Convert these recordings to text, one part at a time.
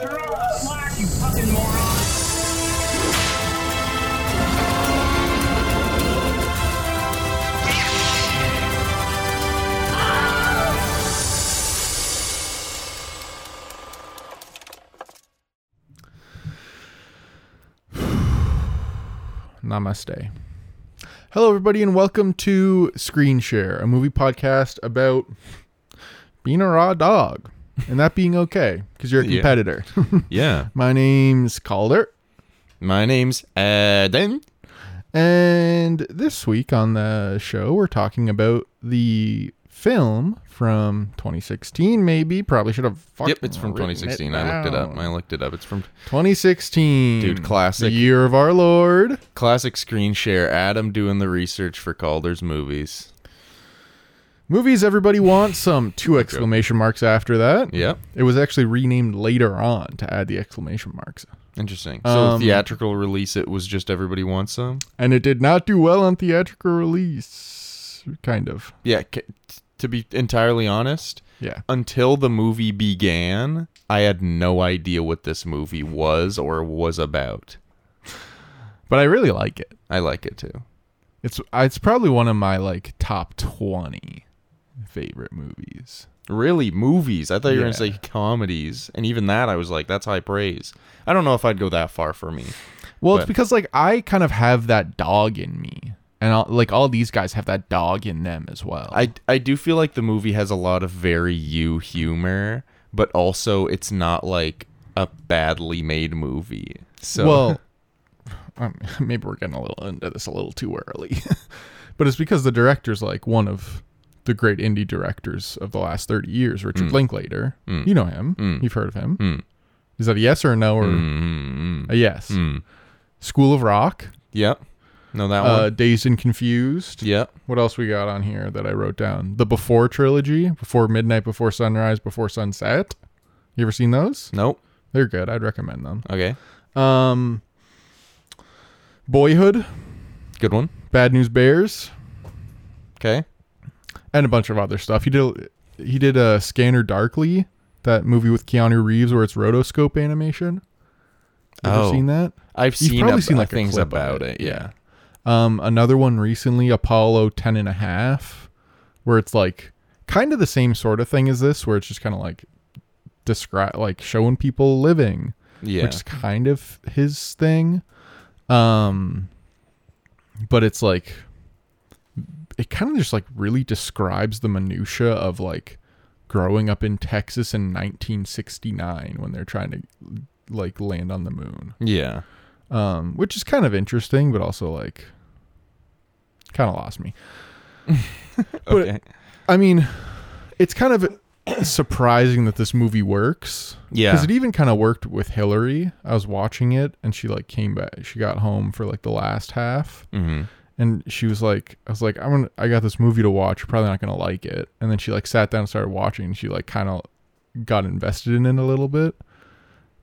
You fucking! Namaste. Hello, everybody, and welcome to Screen Share, a movie podcast about being a raw dog and that being okay because you're a competitor. Yeah. My name's Calder, My name's Adam. and this week on the show, we're talking about the film from 2016, maybe. Probably should have. Yep, it's from written 2016. I looked it up. I looked it up. It's from 2016. Dude, classic. The year of our Lord. classic screen share. Adam doing the research for Calder's movies. Movies everybody wants some. Two exclamation marks after that. yeah It was actually renamed later on to add the exclamation marks. Interesting. So Um, theatrical release, it was just everybody wants some. And it did not do well on theatrical release. Kind of. Yeah. to be entirely honest, Yeah. until the movie began, I had no idea what this movie was or was about. But I really like it. I like it too. It's it's probably one of my like top 20 favorite movies. Really, movies. I thought you were Yeah. gonna say comedies, and even that, I was like, that's high praise. I don't know if I'd go that far for me. Well, But- it's because like I kind of have that dog in me. And all, like all these guys have that dog in them as well. I I do feel like the movie has a lot of very you humor, but also it's not like a badly made movie. So Well, um, maybe we're getting a little into this a little too early, but it's because the director's like one of the great indie directors of the last thirty years, Richard Mm. Linklater. Mm. You know him. Mm. You've heard of him. Mm. Is that a yes or a no or Mm, mm, a yes? School of Rock, Yep. No, that uh, one. Dazed and Confused. Yep. What else we got on here that I wrote down? The Before trilogy, Before Midnight, Before Sunrise, Before Sunset. You ever seen those? Nope. They're good. I'd recommend them. Okay. Um, Boyhood, Good one. Bad News Bears. Okay. And a bunch of other stuff. He did he did a uh, Scanner Darkly, that movie with Keanu Reeves where it's rotoscope animation. You ever Oh. seen that? I've You've seen, probably ab- seen, like, things about it, it. Yeah. Um, another one recently, Apollo 10 and a half, where it's like kind of the same sort of thing as this, where it's just kind of like describe like showing people living, Yeah. which is kind of his thing. Um, but it's like it kind of just like really describes the minutia of like growing up in Texas in 1969 when they're trying to like land on the moon. yeah. Um, which is kind of interesting, but also like kind of lost me. But- Okay. I mean, it's kind of surprising that this movie works. Yeah. Because it even kind of worked with Hillary. I was watching it and she like came back. She got home for like the last half mm-hmm. And she was like, I was like, I'm gonna, I got this movie to watch. You're probably not gonna like it. And then she like sat down and started watching. And she like kind of got invested in it a little bit.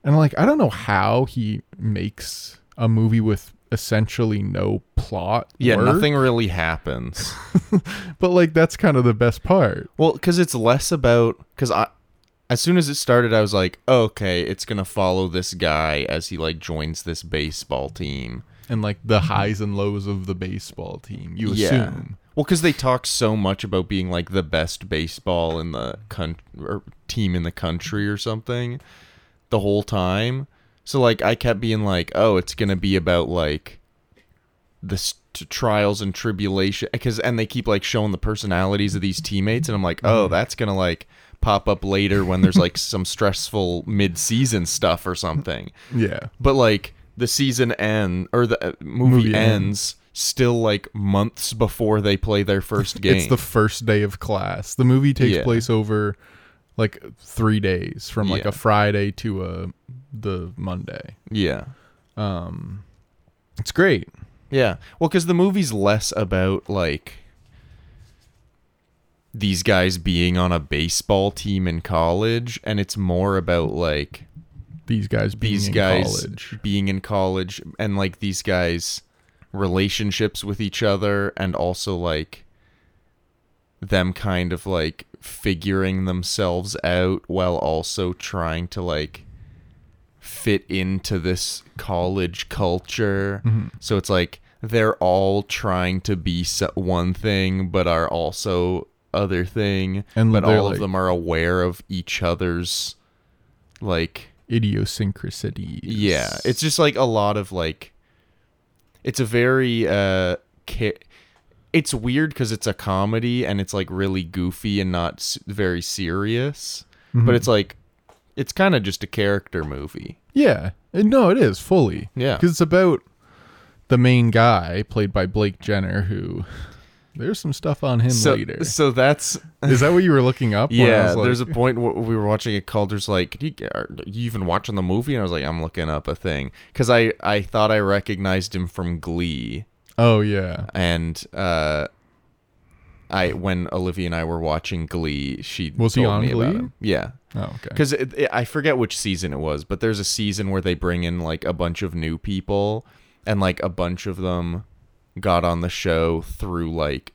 And like, I don't know how he makes a movie with essentially no plot. Yeah. work, Nothing really happens. But like, that's kind of the best part. Well, because it's less about because I, as soon as it started, I was like, okay, it's gonna follow this guy as he like joins this baseball team. And like the mm-hmm. highs and lows of the baseball team. You Yeah. assume. Well, because they talk so much about being like the best baseball in the con- or team in the country or something, the whole time. So like, I kept being like, oh, it's gonna be about like the st- trials and tribulation because and they keep like showing the personalities of these teammates and i'm like oh mm-hmm. that's gonna like pop up later when there's like some stressful mid-season stuff or something Yeah. but like the season end or the uh, movie, Movie ends still like months before they play their first game It's the first day of class. The movie takes Yeah. place over like three days from like Yeah. a Friday to a the Monday. yeah Um, it's great. Yeah. Well, because the movie's less about like these guys being on a baseball team in college, and it's more about like These guys being these in guys college. being in college and like these guys relationships with each other and also like them kind of like figuring themselves out while also trying to like fit into this college culture. Mm-hmm. So it's like they're all trying to be so- one thing, but are also other thing. And but all like- of them are aware of each other's like idiosyncrasies. yeah. It's just like a lot of like. It's a very uh. Ca- it's weird because it's a comedy and it's like really goofy and not s- very serious, Mm-hmm. but it's like it's kind of just a character movie. yeah. And No, it is fully. Yeah. because it's about the main guy played by Blake Jenner, who there's some stuff on him So later. so that's Is that what you were looking up? yeah. like- there's a point where we were watching it called. There's like, "Did you, are you even watching the movie? And I was like, I'm looking up a thing because I I thought I recognized him from Glee. oh yeah. and uh I when Olivia and I were watching Glee, she Was he on me about Glee? him. Yeah, Oh okay. because I forget which season it was, but there's a season where they bring in like a bunch of new people, and like a bunch of them got on the show through like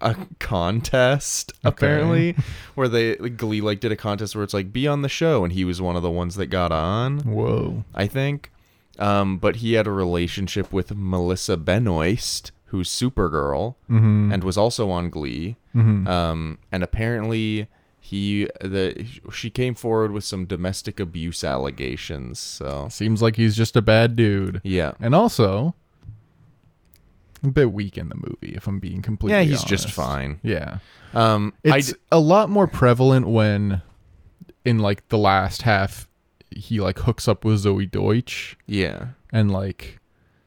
a contest apparently where they like, glee like did a contest where it's like be on the show and he was one of the ones that got on Whoa. I think. Um, but he had a relationship with Melissa Benoist, who's Supergirl, Mm-hmm. and was also on Glee. Mhm. Um, and apparently he the she came forward with some domestic abuse allegations. So Seems like he's just a bad dude. yeah, And also a bit weak in the movie, if I'm being completely yeah, he's just fine. Yeah. Um, It's d- a lot more prevalent when in like the last half he like hooks up with Zoey Deutch yeah. and like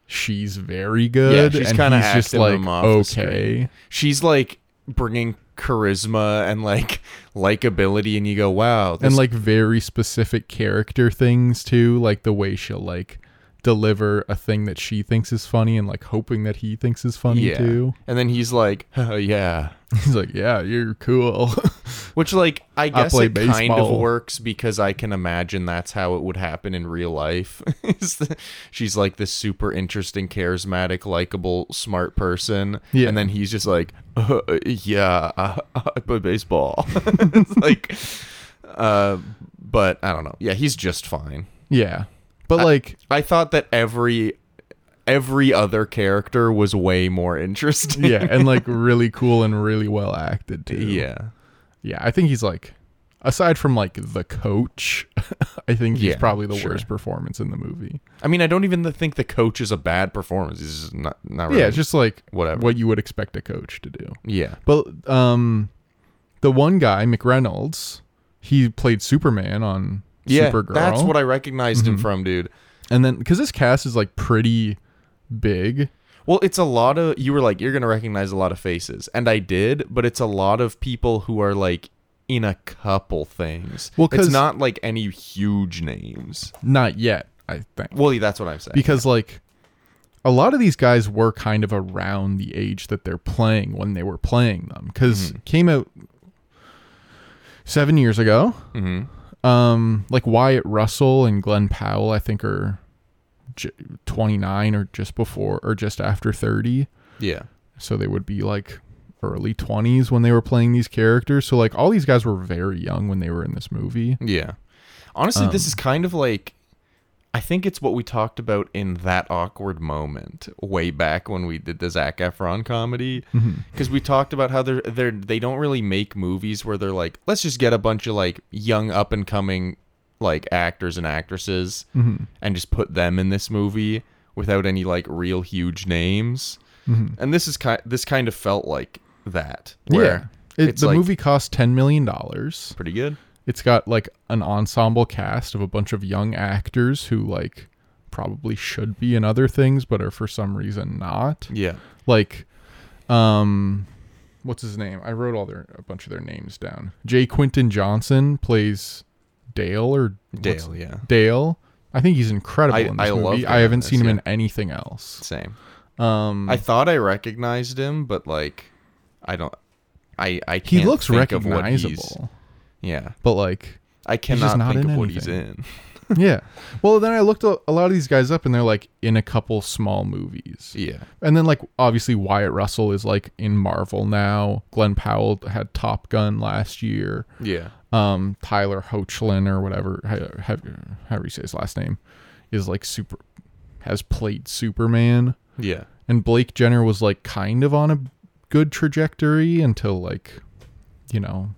she's very good Yeah, she's kinda just like okay. She's like bringing charisma and like likability, and you go, wow, this and like very specific character things too, like the way she'll like deliver a thing that she thinks is funny and like hoping that he thinks is funny yeah. too. And then he's like, oh, yeah. He's like, "Yeah, you're cool." Which, like, I guess play it kind of works because I can imagine that's how it would happen in real life. She's like this super interesting, charismatic, likable, smart person, Yeah. and then he's just like, uh, "Yeah, I, I play baseball." it's like, uh, but I don't know. Yeah, he's just fine. yeah. But like I thought that every every other character was way more interesting. yeah, and like really cool and really well acted too. yeah. Yeah, I think he's like aside from like the coach, I think he's Yeah, probably the sure. worst performance in the movie. I mean, I don't even think the coach is a bad performance. He's just not not really. Yeah, it's just like whatever. what you would expect a coach to do. yeah. But um the one guy, McReynolds, he played Superman on Yeah, Supergirl. that's what I recognized him Mhm. from, dude. And then cuz this cast is like pretty big. Well, it's a lot of you were like you're gonna recognize a lot of faces, and I did, but it's a lot of people who are like in a couple things. Well, it's not like any huge names. Not yet, I think. Well, that's what I'm saying. because like a lot of these guys were kind of around the age that they're playing when they were playing them because Mhm. came out seven years ago hmm um like wyatt russell and glen powell i think are j- 29 or just before or just after 30 yeah, so they would be like early 20s when they were playing these characters so like all these guys were very young when they were in this movie yeah. Honestly, this Um, is kind of like. I think it's what we talked about in that awkward moment way back when we did the Zac Efron comedy. because we talked about how they're they're they don't really make movies where they're like let's just get a bunch of like young up and coming like actors and actresses Mhm. and just put them in this movie without any like real huge names Mhm. and this is kind this kind of felt like that yeah it, it's the like- movie cost 10 million dollars pretty good It's got like an ensemble cast of a bunch of young actors who like probably should be in other things but are for some reason not. yeah Like um what's his name? I wrote all their a bunch of their names down. J. Quinton Johnson plays Dale or Dale yeah Dale. I think he's incredible I- in this I love movie. I haven't this, seen him yeah. in anything else. same Um I thought I recognized him but like I don't I I he looks think of what he's- recognizable. Yeah But like I cannot not think in of what he's in yeah. Well, then I looked a, a lot of these guys up and they're like in a couple small movies. yeah And then like obviously Wyatt Russell is like in Marvel now. Glen Powell had Top Gun last year. yeah Um, Tyler Hoechlin or whatever, how- how- however you say his last name, is like super has played Superman, Yeah. and Blake Jenner was like kind of on a good trajectory until like, you know,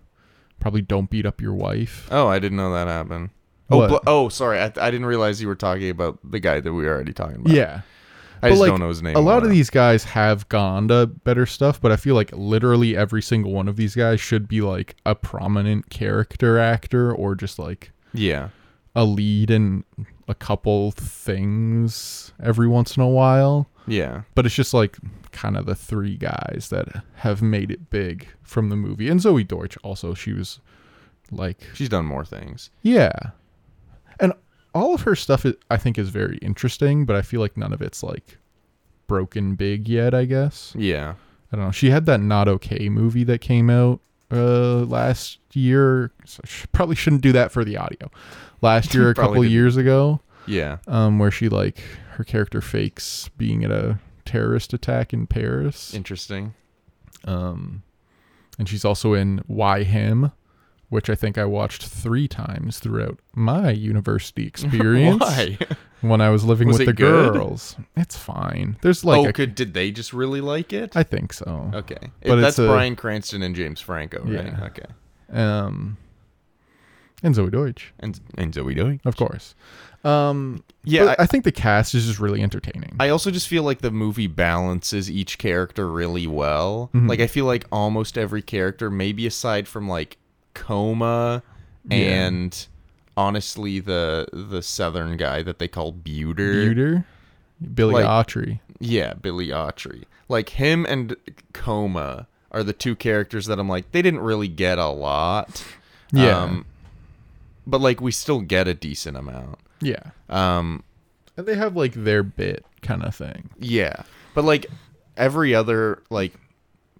probably don't beat up your wife. Oh, I didn't know that happened. Oh, bl- oh, sorry. I, I didn't realize you were talking about the guy that we were already talking about. Yeah. I But, just like, don't know his name. a lot of these guys have gone to better stuff, but I feel like literally every single one of these guys should be like a prominent character actor or just like Yeah. a lead in a couple things every once in a while. Yeah. But it's just like kind of the three guys that have made it big from the movie. And Zoey Deutch also, she was like, She's done more things. yeah. And all of her stuff, is, I think, is very interesting, but I feel like none of it's like broken big yet, I guess. Yeah. I don't know. She had that Not Okay movie that came out uh last year. So sh- probably shouldn't do that for the audio. Last year, a couple didn't. years ago, Yeah. um, where she like her character fakes being at a terrorist attack in Paris. Interesting. Um, and she's also in Why Him, which I think I watched three times throughout my university experience Why? when I was living Was with the good? girls. It's fine. There's like oh, a- could did they just really like it? I think so. okay. But that's a- Bryan Cranston and James Franco, right? Yeah. Okay. Um, and Zoey Deutch, And and Zoe doing? of course. Um, Yeah. I, I, think the cast is just really entertaining. I also just feel like the movie balances each character really well. Mhm. Like I feel like almost every character, maybe aside from like Coma Yeah. and honestly the the southern guy that they call Beuter. Beuter, Billy Like- Autry. Yeah, Billy Autry. Like him and Coma are the two characters that I'm like they didn't really get a lot. Yeah. but like we still get a decent amount. Yeah, Um and they have like their bit kind of thing. Yeah, but like every other like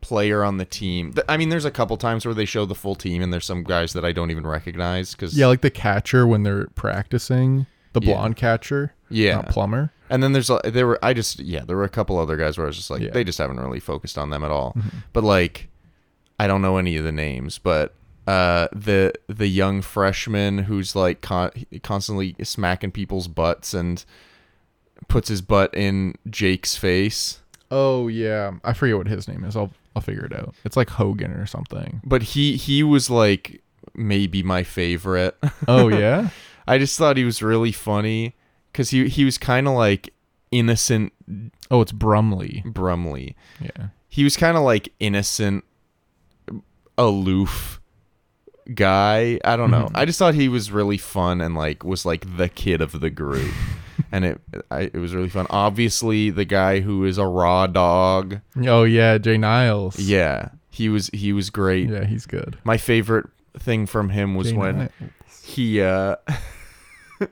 player on the team, th- I mean, there's a couple times where they show the full team, and there's some guys that I don't even recognize because Yeah, like the catcher when they're practicing, the Yeah. blonde catcher, yeah. not Plummer. And then there's a- there were I just yeah there were a couple other guys where I was just like Yeah. they just haven't really focused on them at all. Mhm. But like I don't know any of the names, but uh the the young freshman who's like con- constantly smacking people's butts and puts his butt in Jake's face. Oh yeah, I forget what his name is. I'll I'll figure it out. It's like Hogan or something. But he he was like maybe my favorite. Oh yeah, I just thought he was really funny because he he was kind of like innocent oh it's Brumley. Brumley. Yeah, He was kind of like innocent, aloof guy. I don't know. Mhm. I just thought he was really fun and like was like the kid of the group, and it I, it was really fun. Obviously, the guy who is a raw dog. oh yeah, Jay Niles. Yeah, he was he was great. yeah, he's good. My favorite thing from him was Jay when Niles. he uh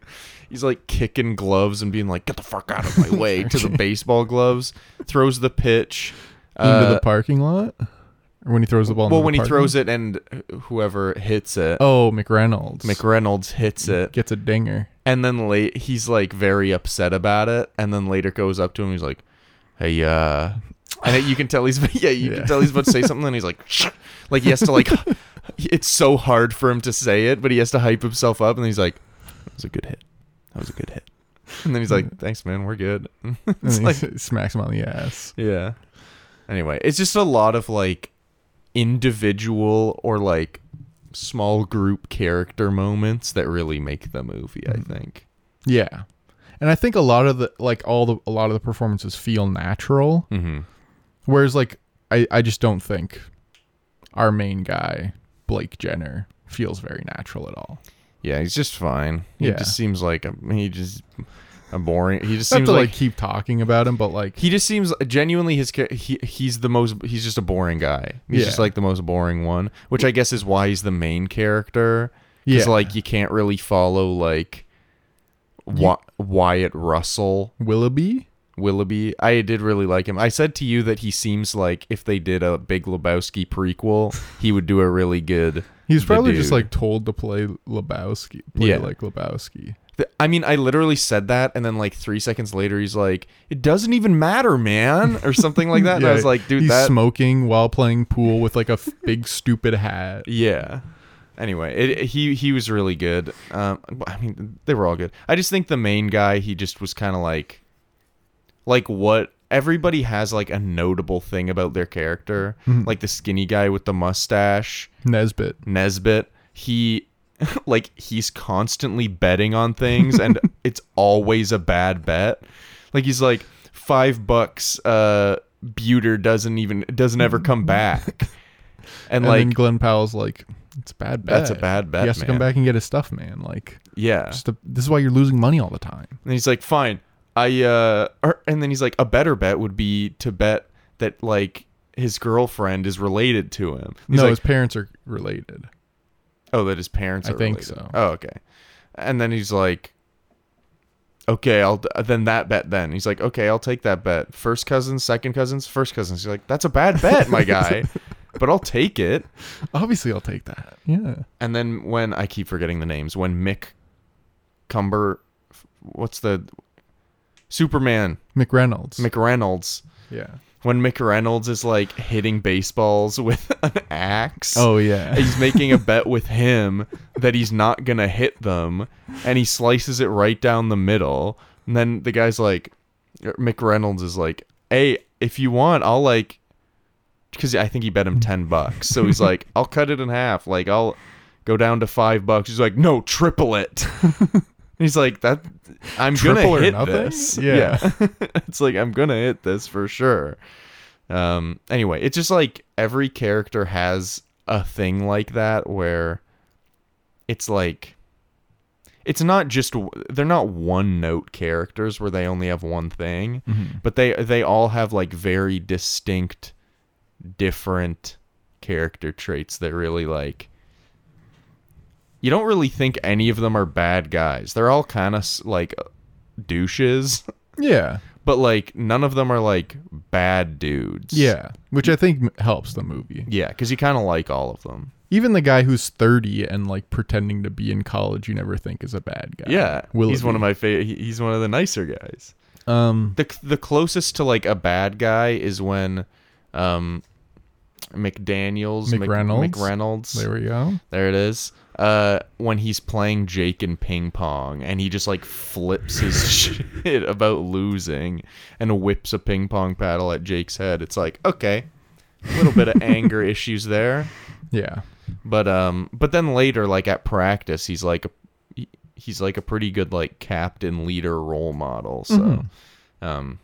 he's like kicking gloves and being like get the fuck out of my way to the baseball gloves throws the pitch into uh, the parking lot, or when he throws the ball. well when he throws it and whoever hits it Oh, McReynolds. mcreynolds hits it gets a dinger. and then late he's like very upset about it and then later goes up to him he's like hey uh and you can tell he's yeah you Yeah. can tell he's about to say something and he's like "Shh." like he has to like it's so hard for him to say it but he has to hype himself up and he's like that was a good hit that was a good hit and then he's like thanks man we're good it's like smacks him on the ass. yeah anyway it's just a lot of like individual or like small group character moments that really make the movie i Mhm. think Yeah, and I think a lot of the like all the a lot of the performances feel natural, mm-hmm. whereas like I I just don't think our main guy Blake Jenner feels very natural at all. Yeah, he's just fine. He Yeah. just seems like a, he just boring. He just seems to like, like keep talking about him, but like he just seems genuinely his he he's the most he's just a boring guy. He's Yeah. just like the most boring one, which I guess is why he's the main character. yeah, like you can't really follow like Wy- Wyatt Russell Willoughby. Willoughby. I did really like him. I said to you that he seems like if they did a Big Lebowski prequel, he would do a really good. He's the probably just dude. like told to play Lebowski, play Yeah. like Lebowski. I mean, I literally said that, and then like three seconds later, he's like, "It doesn't even matter, man," or something like that. and I was like, "Dude, he's that." smoking while playing pool with like a f- big stupid hat. yeah, anyway, it, it- he he was really good. Um, I mean, they were all good. I just think the main guy, he just was kind of like, like what everybody has like a notable thing about their character. Like the skinny guy with the mustache, Nesbit. Nesbit. He, like, he's constantly betting on things, and it's always a bad bet. Like he's like five bucks. Uh, Beuter doesn't even doesn't ever come back. And, And like Glen Powell's like, it's a bad bet. That's a bad bet, He has to come back and get his stuff, man. Like, yeah, just a, this is why you're losing money all the time. And he's like, fine. I uh or, and then he's like, a better bet would be to bet that like his girlfriend is related to him. He's no, like, his parents are related. Oh, that his parents I think related. so. Oh, okay. And then he's like, okay, I'll then that bet. Then he's like, okay, I'll take that bet. First cousins, second cousins, first cousins. He's like, that's a bad bet, my guy, but I'll take it. Obviously, I'll take that. Yeah. And then when I keep forgetting the names, when Mick Cumber, what's the Superman McReynolds. McReynolds yeah. When McReynolds is like hitting baseballs with an axe. Oh yeah. He's making a bet with him that he's not gonna hit them, and he slices it right down the middle. And then the guy's like, er, McReynolds is like, "Hey, if you want, I'll like, because I think he bet him ten bucks. So he's like, I'll cut it in half. Like I'll go down to five bucks. He's like, no, triple it. he's like that. I'm Triple gonna hit nothing? this. Yeah. it's like I'm gonna hit this for sure. Um. Anyway, it's just like every character has a thing like that where it's like it's not just they're not one note characters where they only have one thing Mm-hmm. but they they all have like very distinct different character traits that really like you don't really think any of them are bad guys they're all kind of like douches Yeah. but like none of them are like bad dudes Yeah. Which I think helps the movie. yeah because you kind of like all of them Even the guy who's 30 and like pretending to be in college, you never think is a bad guy. yeah Will he's one of my favorite he's one of the nicer guys Um. the the closest to like a bad guy is when um McDaniel's Mc- McReynolds? McReynolds There we go. There it is. Uh, when he's playing Jake in ping pong, and he just like flips his shit about losing, and whips a ping pong paddle at Jake's head. It's like okay, a little bit of anger issues there, Yeah. but um, but then later, like at practice, he's like a he- he's like a pretty good like captain, leader, role model. So, Mhm. um,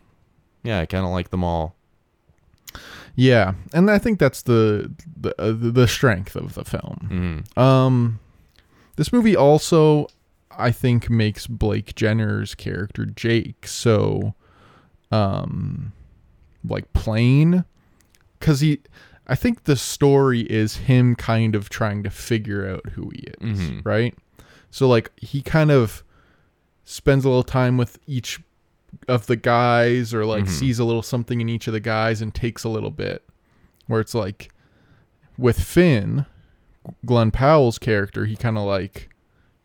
yeah, I kind of like them all. Yeah, and I think that's the the uh, the strength of the film. hmm Um, this movie also, I think, makes Blake Jenner's character Jake so, um, like plain, because he, I think the story is him kind of trying to figure out who he is, Mhm. right? So like he kind of spends a little time with each of the guys or like Mhm. sees a little something in each of the guys and takes a little bit. Where it's like with Finn Glen Powell's character he kind of like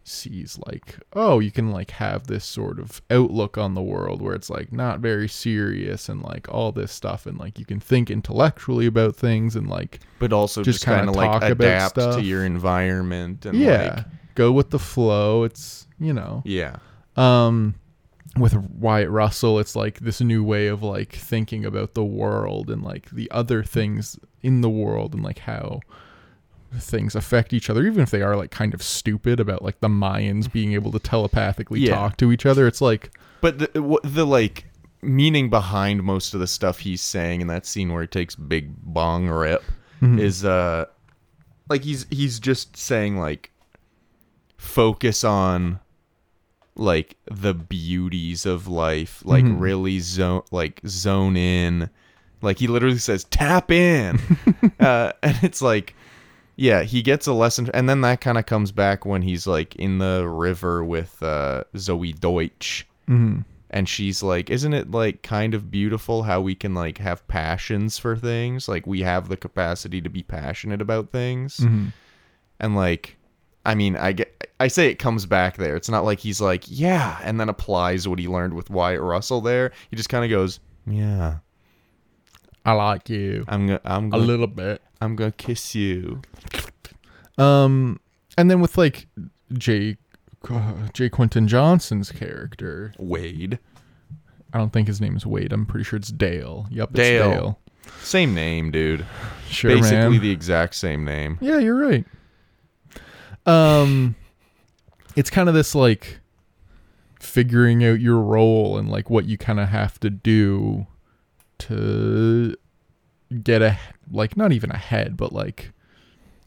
sees like oh you can like have this sort of outlook on the world where it's like not very serious and like all this stuff and like you can think intellectually about things and like But also Just just, kind kinda like adapt to your environment and yeah. like go with the flow. It's you know. Yeah. um with Wyatt Russell it's like this new way of like thinking about the world and like the other things in the world and like how things affect each other even if they are like kind of stupid about like the Mayans being able to telepathically Yeah. talk to each other it's like But the what- the like meaning behind most of the stuff he's saying in that scene where he takes big bong rip Mhm. is uh like he's he's just saying like focus on like the beauties of life like Mhm. really zone like zone in like he literally says tap in uh and it's like yeah he gets a lesson and then that kind of comes back when he's like in the river with uh zoey deutch mhm. and she's like isn't it like kind of beautiful how we can like have passions for things like we have the capacity to be passionate about things Mhm. and like i mean i get i say it comes back there it's not like he's like yeah and then applies what he learned with wyatt russell there he just kind of goes yeah I like you i'm gonna i'm a gonna a little bit i'm gonna kiss you um and then with like Jay uh, Jay Quinton Johnson's character, Wade. I don't think his name is Wade. I'm pretty sure it's Dale. Yep, it's Dale. Dale. Same name, dude. Sure, Basically man. the exact same name. Yeah, you're right. Um, it's kind of this like figuring out your role and like what you kind of have to do to get a like not even ahead, but like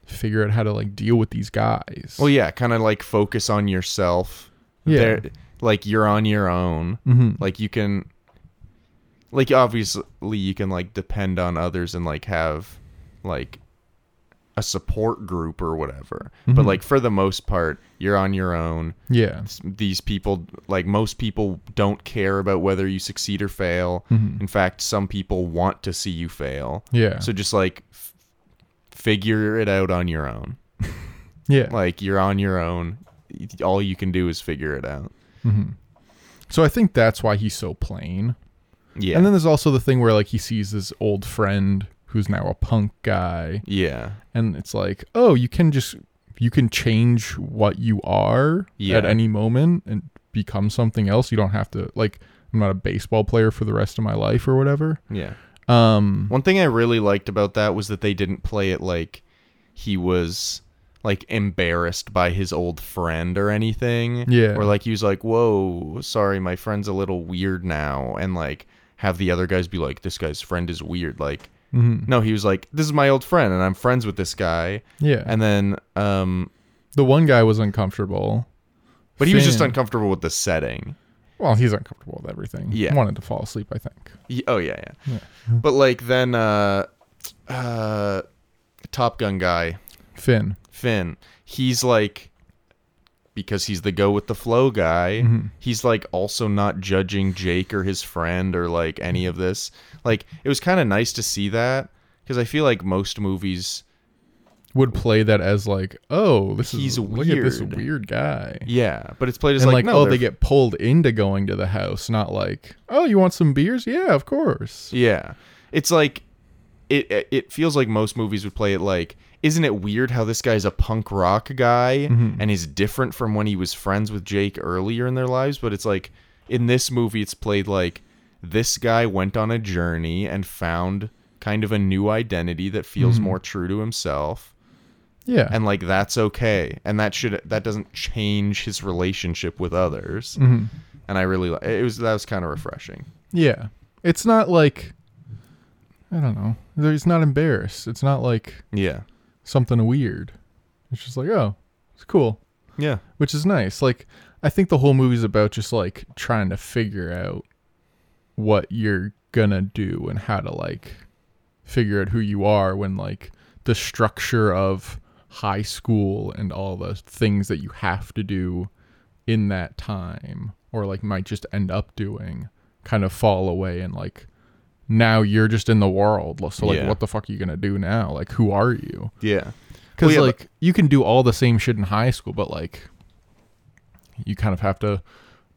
figure out how to like deal with these guys. Well, yeah, kind of like focus on yourself. Yeah. There- like you're on your own. Mhm. Like you can like obviously you can like depend on others and like have like a support group or whatever. But Mhm. like for the most part, you're on your own. yeah, These people like most people don't care about whether you succeed or fail. Mhm. In fact, some people want to see you fail. yeah, So just like f- figure it out on your own. yeah. Like you're on your own. All you can do is figure it out. hmm So I think that's why he's so plain. Yeah. And then there's also the thing where like he sees his old friend who's now a punk guy, yeah. and it's like, oh, you can just you can change what you are Yeah. at any moment and become something else. You don't have to like I'm not a baseball player for the rest of my life or whatever. Yeah. Um One thing I really liked about that was that they didn't play it like he was like embarrassed by his old friend or anything. Yeah. Or like he was like, "Whoa, sorry, my friend's a little weird now," and like have the other guys be like, "This guy's friend is weird." Like, mhm. no, he was like, "This is my old friend, and I'm friends with this guy." yeah. And then, um, the one guy was uncomfortable. but he was just uncomfortable with the setting. Well, he's uncomfortable with everything. Yeah. Wanted to fall asleep, I think. Ye- Oh yeah, yeah. Yeah. But like then, uh, uh, Top Gun guy, Finn. Finn, he's like because he's the go with the flow guy, Mhm. he's like also not judging Jake or his friend or like any of this. Like it was kind of nice to see that because I feel like most movies Would play that as like, oh, this He's is look at this weird. weird guy. yeah, but it's played as and like, like, no, oh, they get pulled into going to the house, not like, oh, you want some beers? Yeah, of course. Yeah. It's like it it- feels like most movies would play it like isn't it weird how this guy's a punk rock guy Mhm. and is different from when he was friends with Jake earlier in their lives, but it's like in this movie it's played like this guy went on a journey and found kind of a new identity that feels Mhm. more true to himself Yeah. and like that's okay and that should that doesn't change his relationship with others Mhm. and I really it was that was kind of refreshing. Yeah. It's not like I don't know. He's not embarrassed. It's not like Yeah. something weird. It's just like, oh, it's cool. Yeah. Which is nice. Like I think the whole movie's about just like trying to figure out what you're gonna do and how to like figure out who you are when like the structure of high school and all the things that you have to do in that time or like might just end up doing kind of fall away and like now you're just in the world so like Yeah. what the fuck are you gonna do now like who are you Yeah. because Well, yeah, like you can do all the same shit in high school but like you kind of have to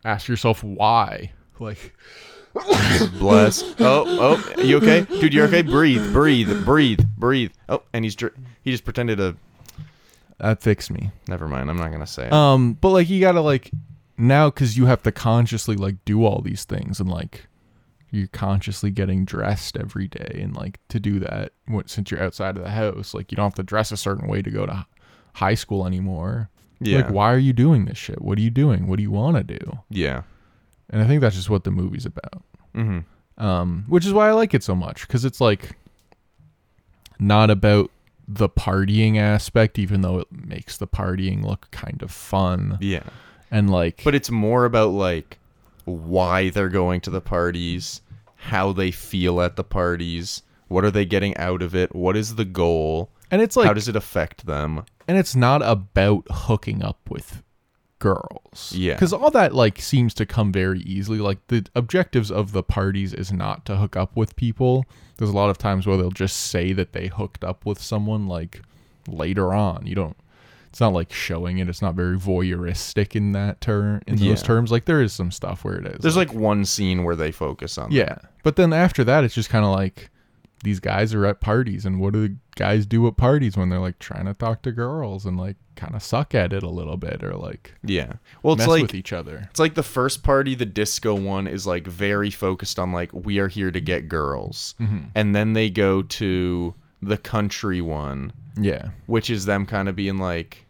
ask yourself why like Bless. Oh, oh, you okay, dude? You okay? Breathe, breathe, breathe, breathe. Oh, and he's dr- he just pretended to. that fixed me Never mind. I'm not gonna say it. um but like you gotta like now because you have to consciously like do all these things and like you're consciously getting dressed every day and like to do that what- since you're outside of the house like you don't have to dress a certain way to go to high school anymore. Yeah, like why are you doing this shit? What are you doing? What do you want to do? Yeah. and i think that's just what the movie's about. Mm-hmm. um, which is why I like it so much because it's like not about the partying aspect, even though it makes the partying look kind of fun. Yeah, and like, but it's more about like why they're going to the parties, how they feel at the parties, what are they getting out of it, what is the goal, and it's like, how does it affect them? and it's not about hooking up with girls, Yeah. because all that like seems to come very easily. Like the objectives of the parties is not to hook up with people. There's a lot of times where they'll just say that they hooked up with someone like later on. You don't it's not like showing it. It's not very voyeuristic in that term in those Yeah. terms. Like there is some stuff where it is. There's like one scene where they focus on. yeah, but then after that, it's just kind of like these guys are at parties, and what are guys do at parties when they're like trying to talk to girls and like kind of suck at it a little bit or like Yeah. Well, it's mess like with each other. it's like the first party, the disco one, is like very focused on like we are here to get girls, Mm-hmm. and then they go to the country one, Yeah. which is them kind of being like,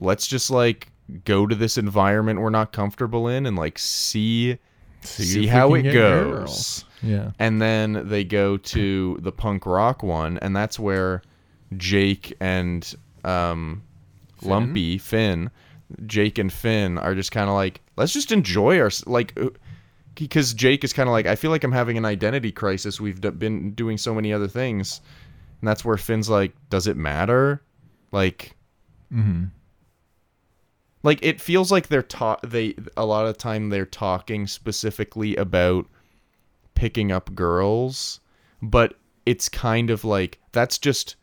let's just like go to this environment we're not comfortable in and like see see, we how it goes. girls. Yeah. And then they go to the punk rock one, and that's where Jake and um, Lumpy Finn, Jake and Finn are just kind of like, let's just enjoy our like, because Jake is kind of like, I feel like I'm having an identity crisis. We've d- been doing so many other things, and that's where Finn's like, does it matter? Like, Mm-hmm. Like it feels like they're ta- they a lot of time they're talking specifically about picking up girls but it's kind of like that's just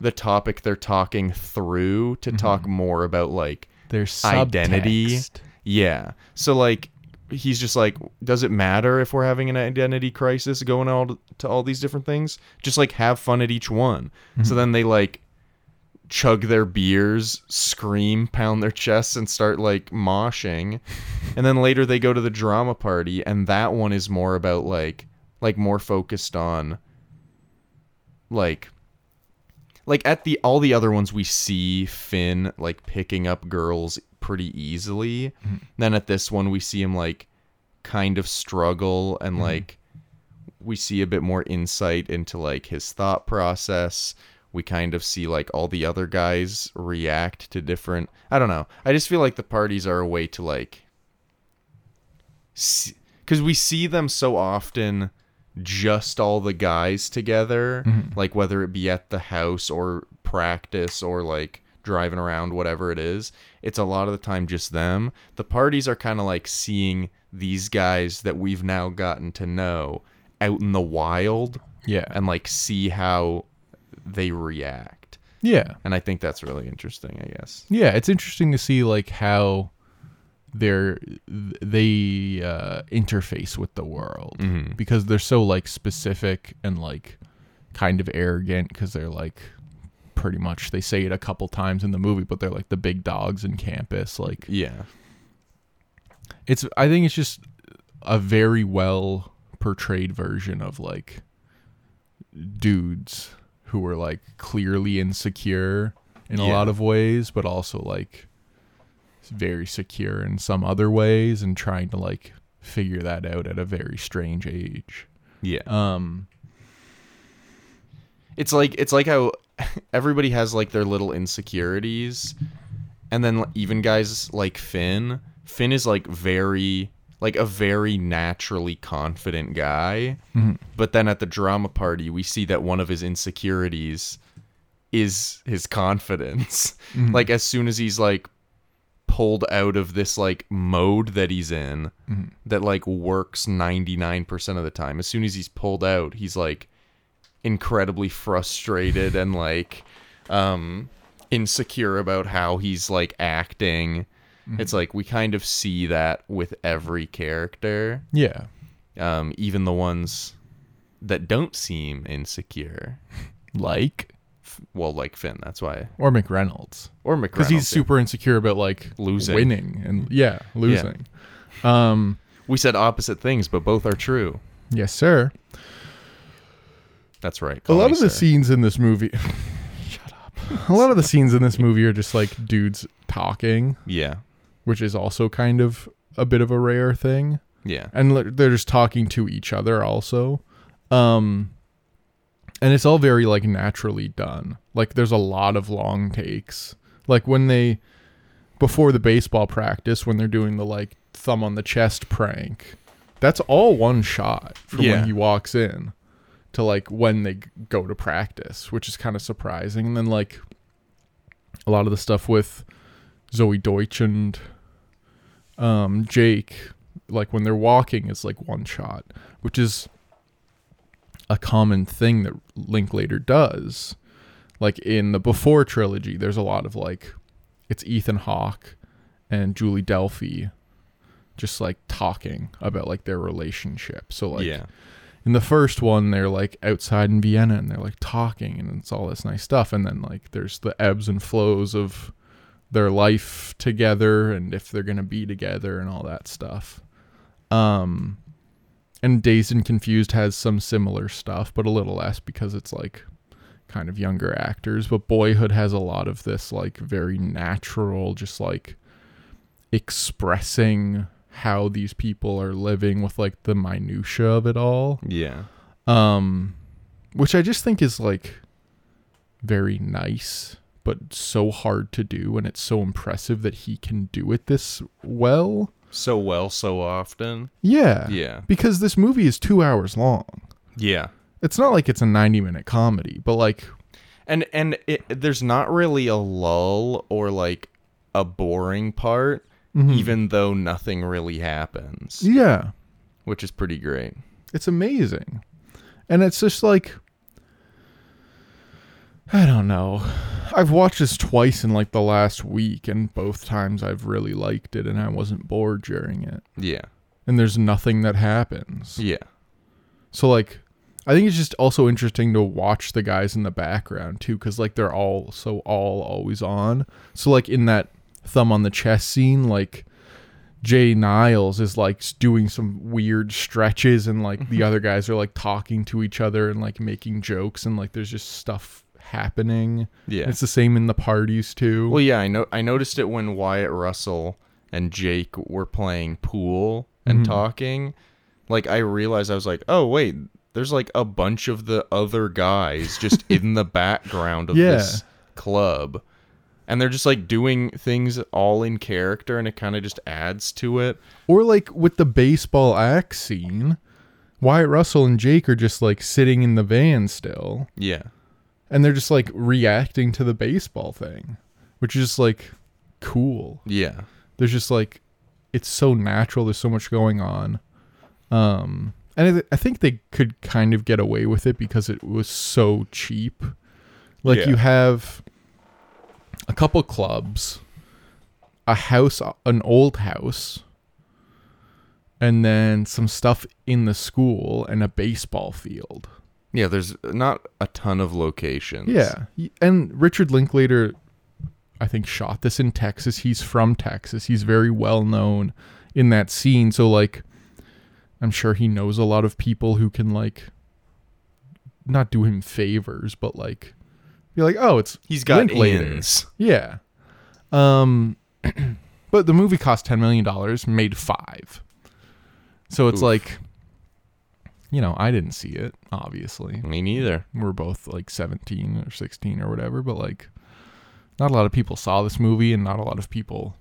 the topic they're talking through to mm-hmm. talk more about like There's Identity. subtext. yeah. So like he's just like does it matter if we're having an identity crisis going all to all these different things? Just like have fun at each one. Mm-hmm. So then they like chug their beers scream pound their chests and start like moshing and then later they go to the drama party and that one is more about like like more focused on like like at the all the other ones we see Finn like picking up girls pretty easily. Mm-hmm. Then at this one we see him like kind of struggle and mm-hmm. like we see a bit more insight into like his thought process. We kind of see like all the other guys react to different I don't know. I just feel like the parties are a way to like cuz we see them so often just all the guys together, mm-hmm. like whether it be at the house or practice or like driving around, whatever it is. It's a lot of the time just them. The parties are kind of like seeing these guys that we've now gotten to know out in the wild Yeah. and like see how they react. yeah. And I think that's really interesting, I guess. Yeah, it's interesting to see like how they're they uh, interface with the world Mhm. because they're so like specific and like kind of arrogant because they're like pretty much they say it a couple times in the movie but they're like the big dogs in campus like Yeah. it's i think it's just a very well portrayed version of like dudes who are like clearly insecure in a Yeah. lot of ways but also like very secure in some other ways and trying to like figure that out at a very strange age Yeah. um it's like it's like how everybody has like their little insecurities and then even guys like Finn Finn is like very like a very naturally confident guy. Mm-hmm. But then at the drama party we see that one of his insecurities is his confidence. Mm-hmm. Like as soon as he's like pulled out of this like mode that he's in mm-hmm. that like works 99% of the time as soon as he's pulled out he's like incredibly frustrated and like um insecure about how he's like acting it's like we kind of see that with every character. Yeah. Um even the ones that don't seem insecure. Like? Well like finn that's why. Or mcreynolds. Or McReynolds. because he's yeah. super insecure about like Losing. winning and yeah losing. Um we said opposite things but both are true. Yes sir. That's right. A lot of the sir. scenes in this movie shut up. A lot of the scenes in this movie are just like dudes talking. Yeah which is also kind of a bit of a rare thing. Yeah. And they're just talking to each other also. Um and it's all very like naturally done. Like there's a lot of long takes. Like when they before the baseball practice when they're doing the like thumb on the chest prank that's all one shot from Yeah. when he walks in to like when they go to practice which is kind of surprising. And then like a lot of the stuff with zoey deutch and um jake like when they're walking is like one shot which is a common thing that linklater does. Like in the before trilogy there's a lot of like it's ethan hawke and julie delpy just like talking about like their relationship. So like yeah. in the first one they're like outside in Vienna and they're like talking and it's all this nice stuff. And then like there's the ebbs and flows of their life together and if they're going to be together and all that stuff. Um and Dazed and Confused has some similar stuff but a little less because it's like kind of younger actors, but Boyhood has a lot of this like very natural just like expressing how these people are living with like the minutia of it all Yeah. um which i just think is like very nice but so hard to do and it's so impressive that he can do it this well So well, so often. yeah Yeah. because this movie is two hours long Yeah. it's not like it's a 90 minute comedy but like And and it, there's not really a lull or like a boring part, mhm. even though nothing really happens, yeah which is pretty great. It's amazing. And it's just like I don't know. I've watched this twice in like the last week and both times I've really liked it and I wasn't bored during it. Yeah. And there's nothing that happens. Yeah. So like I think it's just also interesting to watch the guys in the background too cuz like they're all so all always on. So like in that thumb on the chest scene like Jay Niles is like doing some weird stretches and like the other guys are like talking to each other and like making jokes and like there's just stuff happening. Yeah. It's the same in the parties too. Well, yeah, I know. I noticed it when Wyatt Russell and Jake were playing pool and Mhm. talking. Like, I realized I was like, oh wait, there's like a bunch of the other guys just in the background of Yeah. this club, and they're just like doing things all in character, and it kind of just adds to it. Or like with the baseball axe scene, Wyatt Russell and Jake are just like sitting in the van still. Yeah. And they're just like reacting to the baseball thing, which is just like cool. Yeah. There's just like it's so natural. There's so much going on, um, and I, th- I think they could kind of get away with it because it was so cheap. Like Yeah. you have a couple clubs, a house, an old house. And then some stuff in the school and a baseball field. Yeah. There's not a ton of locations. Yeah. And Richard Linklater, I think, shot this in Texas. He's from Texas. He's very well known in that scene. So, like, I'm sure he knows a lot of people who can, like, not do him favors, but, like, be like, oh, it's He's got Linklater. ins. Yeah. Um, but the movie cost $10 million, made five. So it's Oof. like, you know, I didn't see it, obviously Me neither. we're both like 17 or 16 or whatever but like not a lot of people saw this movie and not a lot of people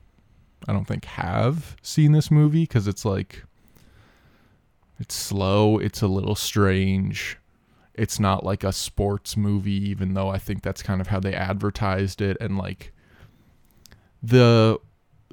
i don't think have seen this movie because it's like it's slow it's a little strange it's not like a sports movie even though i think that's kind of how they advertised it and like the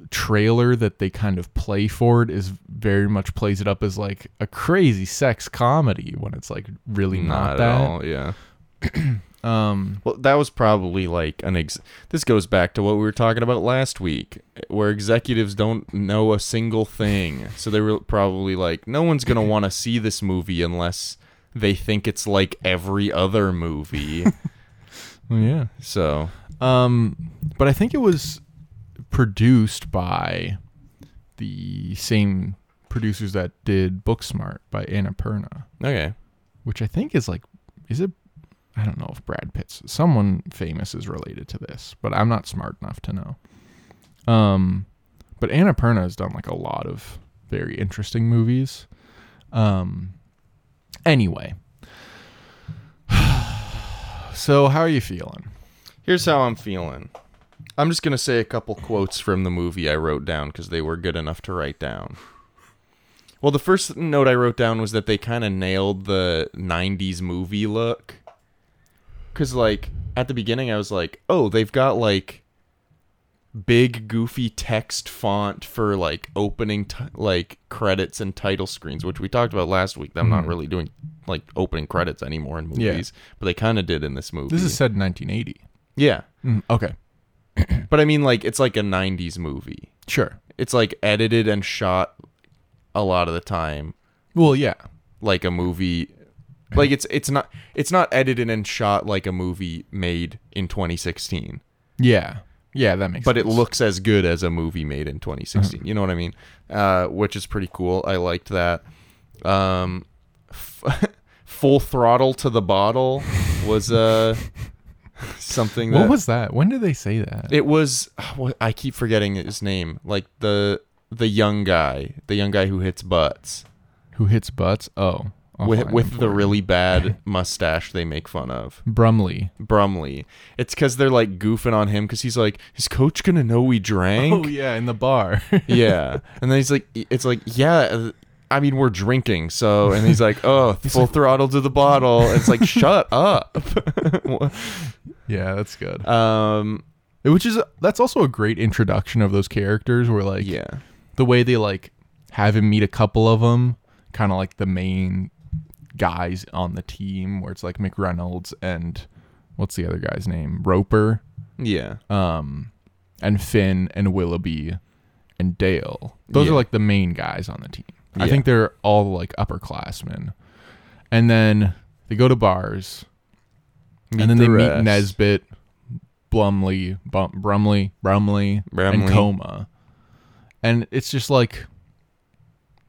trailer that they kind of play for it is very much plays it up as like a crazy sex comedy when it's like really not, at that all. Yeah. um Well, that was probably like an ex. This goes back to what we were talking about last week, where executives don't know a single thing. So they were probably like, no one's gonna want to see this movie unless they think it's like every other movie. yeah so um but i think it was produced by the same producers that did booksmart by annapurna okay, which i think is like is it i don't know if brad pitt's someone famous is related to this but i'm not smart enough to know. Um but annapurna has done like a lot of very interesting movies. Um anyway. So how are you feeling? Here's how I'm feeling. I'm just gonna say a couple quotes from the movie I wrote down because they were good enough to write down. Well, the first note I wrote down was that they kind of nailed the 90s movie look. Because, like, at the beginning, I was like, oh, they've got, like, big, goofy text font for, like, opening, t- like, credits and title screens, which we talked about last week. I'm not Mhm. really doing, like, opening credits anymore in Yeah. movies. But they kind of did in this movie. This is said in 1980. Yeah. Mm, okay, But I mean, like, it's like a 90s movie. sure. It's, like, edited and shot a lot of the time Well, yeah, like a movie Like it's it's not it's not edited and shot like a movie made in 2016, Yeah. Yeah, that makes sense. but sense. it looks as good as a movie made in 2016. You know what I mean? Uh, which is pretty cool. I liked that. Um, f- full throttle to the bottle was uh something that What was that? When did they say that? it was I keep forgetting his name. Like the the young guy, the young guy who hits butts Who hits butts? Oh. I'll with with the really bad mustache they make fun of. Brumley. Brumley. It's because they're like goofing on him because he's like, is coach gonna know we drank? Oh yeah, in the bar. yeah. And then he's like, it's like, yeah. uh, I mean, we're drinking, so. And he's like, oh, full throttle to the bottle. It's like, shut up. Yeah, that's good. um. Which is that's also a great introduction of those characters where like Yeah. the way they like have him meet a couple of them, kind of like the main guys on the team where it's like McReynolds and what's the other guy's name? Roper, Yeah. um and Finn and Willoughby and Dale. Those Yeah. are like the main guys on the team. I think they're all like upperclassmen. And then they go to bars Meet and then the they rest. meet Nesbit, Blumley, Bum, Brumley, Brumley, and Coma. And it's just like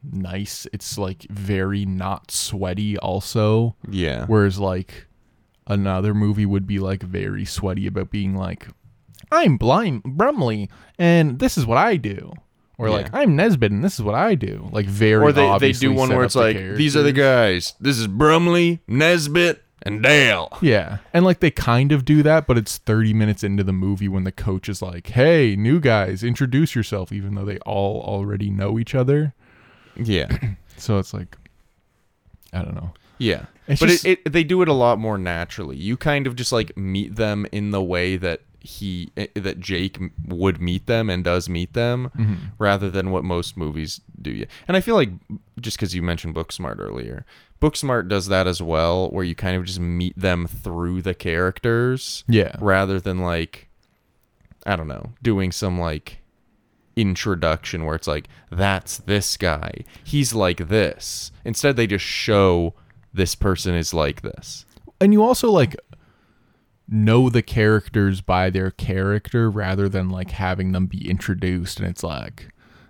nice. It's like very not sweaty also. Yeah. Whereas like another movie would be like very sweaty about being like, I'm blind Brumley and this is what I do. Or like I'm Nesbit and this is what I do. Like very or they, they do one where it's like these are the guys this is brumley nesbit and dale Yeah. And like they kind of do that, but it's 30 minutes into the movie when the coach is like, hey, new guys, introduce yourself, even though they all already know each other. yeah So it's like, I don't know. yeah It's but just- it, it, they do it a lot more naturally you kind of just like meet them in the way that he eh, that jake would meet them and does meet them Mm-hmm. rather than what most movies do you and i feel like just because you mentioned booksmart earlier booksmart does that as well where you kind of just meet them through the characters Yeah. rather than like I don't know, doing some like introduction where it's like that's this guy. He's like this. Instead they just show this person is like this. And you also like know the characters by their character rather than like having them be introduced and it's like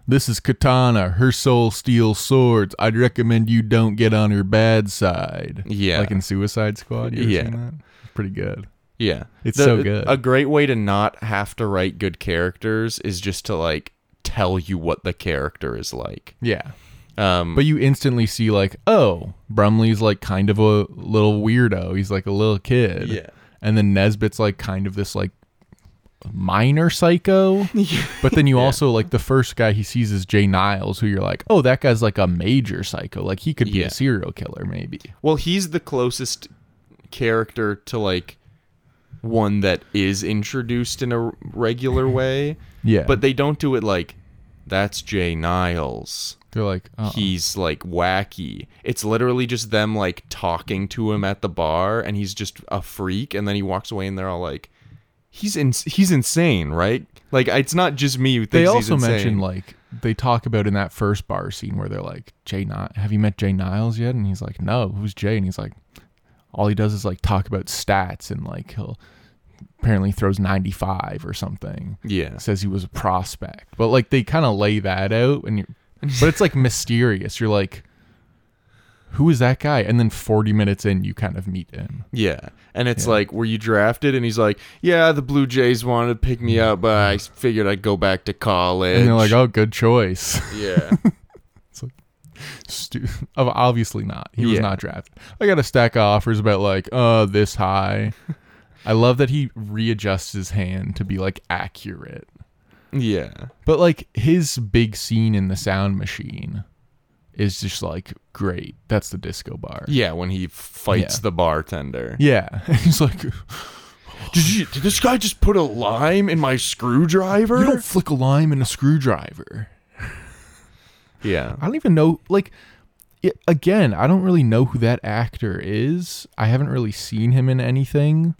this is Katana, her soul steals swords. I'd recommend you don't get on her bad side. Yeah. Like in Suicide Squad. Yeah. Pretty good. Yeah. It's so good. A great way to not have to write good characters is just to like tell you what the character is like. Yeah. Um But you instantly see like, oh, Brumley's like kind of a little weirdo. He's like a little kid. Yeah. And then Nesbit's like kind of this like minor psycho. But then you also like the first guy he sees is Jay Niles, who you're like, oh, that guy's like a major psycho. Like he could be Yeah. a serial killer, maybe. Well, he's the closest character to like one that is introduced in a regular way, Yeah. but they don't do it like that's Jay Niles. They're like, oh, He's like wacky. It's literally just them like talking to him at the bar and he's just a freak and then he walks away and they're all like he's in he's insane, right? Like it's not just me who thinks they also mention like they talk about in that first bar scene where they're like, Jay, Ni- have you met Jay Niles yet? And he's like, no, who's Jay? And he's like, all he does is like talk about stats and like he'll apparently throws 95 or something. yeah. says he was a prospect. But like they kind of lay that out and you but it's like mysterious. You're like who is that guy? And then 40 minutes in you kind of meet him. Yeah. And it's Yeah. like, were you drafted? And he's like, yeah, the Blue Jays wanted to pick me up, but I figured I'd go back to college. And they're like, "Oh, good choice." yeah. Stu- ob- obviously not. He was Yeah. not drafted. I got a stack of offers about like, uh, this high. I love that he readjusts his hand to be like accurate. Yeah. But like his big scene in the sound machine is just like great. That's the disco bar. Yeah. When he fights Yeah. the bartender. Yeah. He's like, Did, you, did this guy just put a lime in my screwdriver? you don't flick a lime in a screwdriver. yeah. I don't even know. Like, it, again, I don't really know who that actor is. I haven't really seen him in anything.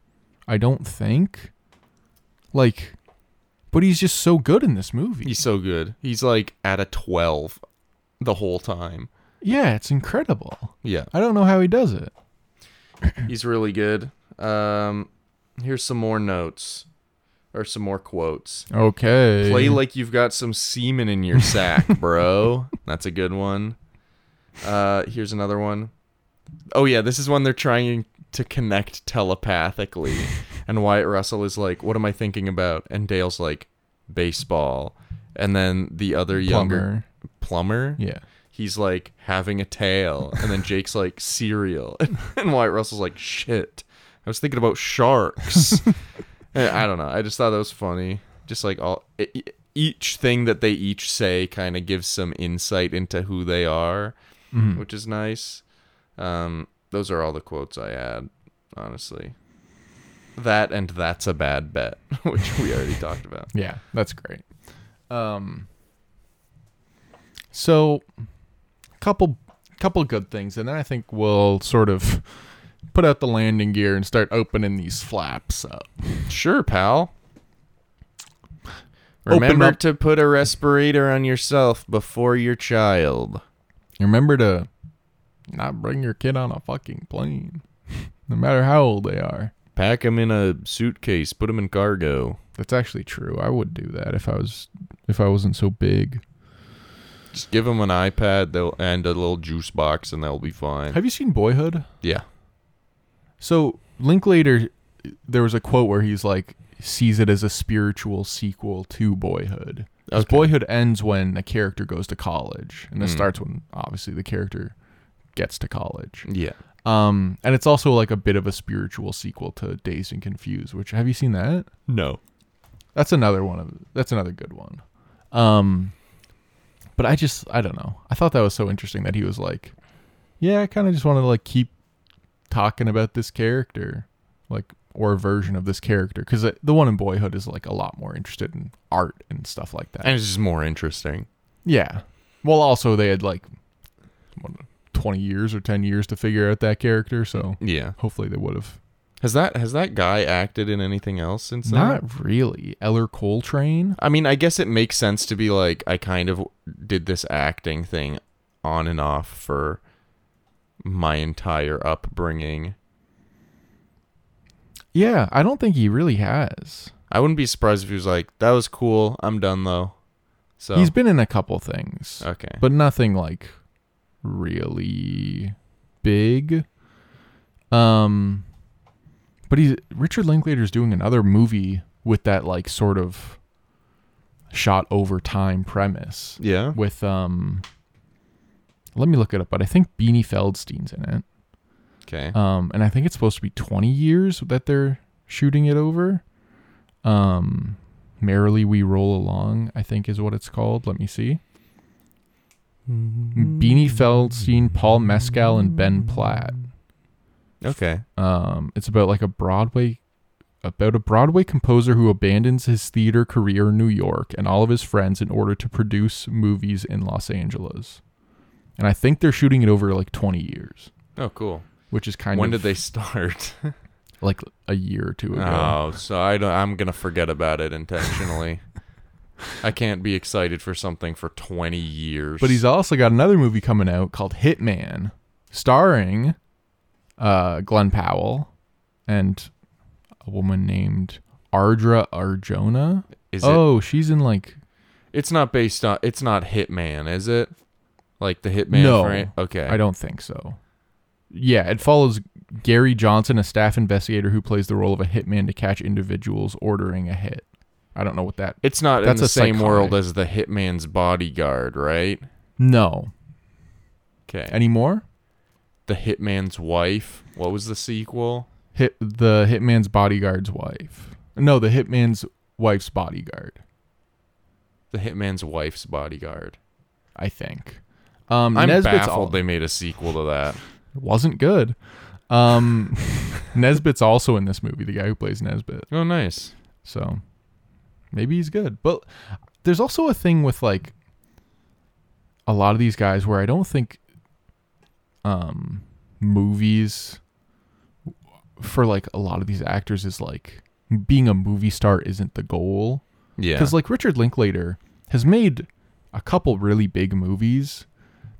I don't think. Like, but he's just so good in this movie. He's so good. He's like at a 12 the whole time. yeah, it's incredible. Yeah. I don't know how he does it. He's really good. Um, here's some more notes or some more quotes. Okay. Play like you've got some semen in your sack, bro. That's a good one. Uh, here's another one. Oh yeah, this is one they're trying to connect telepathically, and Wyatt Russell is like, "What am I thinking about?" And Dale's like, "Baseball." And then the other younger Plummer. Yeah. he's like having a tail, and then Jake's like cereal, and Wyatt Russell's like, "Shit, I was thinking about sharks." I don't know. I just thought that was funny. Just like all each thing that they each say kind of gives some insight into who they are, Mhm. which is nice. Um, those are all the quotes I had, honestly. That and that's a bad bet, which we already talked about. Yeah, that's great. Um so couple couple good things and then I think we'll sort of put out the landing gear and start opening these flaps up. Sure, pal. Remember to put a respirator on yourself before your child. Remember to not bring your kid on a fucking plane. No matter how old they are. Pack them in a suitcase. Put them in cargo. That's actually true. I would do that if I was if I wasn't so big. Just give them an iPad they'll, and a little juice box, and they'll be fine. Have you seen Boyhood? Yeah. So Linklater, there was a quote where he's like sees it as a spiritual sequel to Boyhood. 'Cause Okay. Boyhood ends when a character goes to college, and it Mm. starts when obviously the character gets to college. Yeah. Um, and it's also like a bit of a spiritual sequel to Dazed and Confused. Which have you seen that? No. That's another one of that's another good one. Um, but I just I don't know. I thought that was so interesting that he was like, yeah, I kind of just want to like keep talking about this character, like or a version of this character, because the one in Boyhood is like a lot more interested in art and stuff like that. And it's just more interesting. yeah. Well, also they had like what, twenty years or ten years to figure out that character, so Yeah. hopefully they would have. Has that has that guy acted in anything else since then? Not really. Ellar Coltrane. I mean, I guess it makes sense to be like I kind of did this acting thing on and off for my entire upbringing. Yeah, I don't think he really has. I wouldn't be surprised if he was like, "That was cool. I'm done though." So He's been in a couple things, okay. but nothing like really big. Um, but he's Richard Linklater's doing another movie with that like sort of shot over time premise yeah. with um. Let me look it up, but I think Beanie Feldstein's in it. Okay. Um, and I think it's supposed to be 20 years that they're shooting it over. Um, Merrily We Roll Along, I think is what it's called. Let me see. Beanie Feldstein, Paul Mescal, and Ben Platt. Okay. Um, it's about like a Broadway, about a Broadway composer who abandons his theater career in New York and all of his friends in order to produce movies in Los Angeles. And I think they're shooting it over like 20 years, Oh, cool. which is kind when of did they start? like a year or two ago. oh, so I don't, I'm gonna forget about it intentionally. I can't be excited for something for 20 years. But he's also got another movie coming out called Hitman, starring uh, Glen Powell and a woman named Adria Arjona. Is it? oh, she's in like It's not based on. It's not Hitman, is it? Like the Hitman. No, fran- Okay. I don't think so. Yeah, it follows Gary Johnson, a staff investigator who plays the role of a hitman to catch individuals ordering a hit. I don't know what that. It's not That's in the same psychotic. world as the Hitman's bodyguard, right? No. Okay. Anymore? the Hitman's wife. What was the sequel? Hit the hitman's bodyguard's wife. No, the hitman's wife's bodyguard. The Hitman's wife's bodyguard. I think. Um, I'm Nesbitt's baffled al- they made a sequel to that. It wasn't good. Um, Nesbit's also in this movie. The guy who plays Nesbit. Oh, nice. So maybe he's good. But there's also a thing with like a lot of these guys where I don't think um movies for like a lot of these actors is like being a movie star isn't the goal. Yeah. Because like Richard Linklater has made a couple really big movies,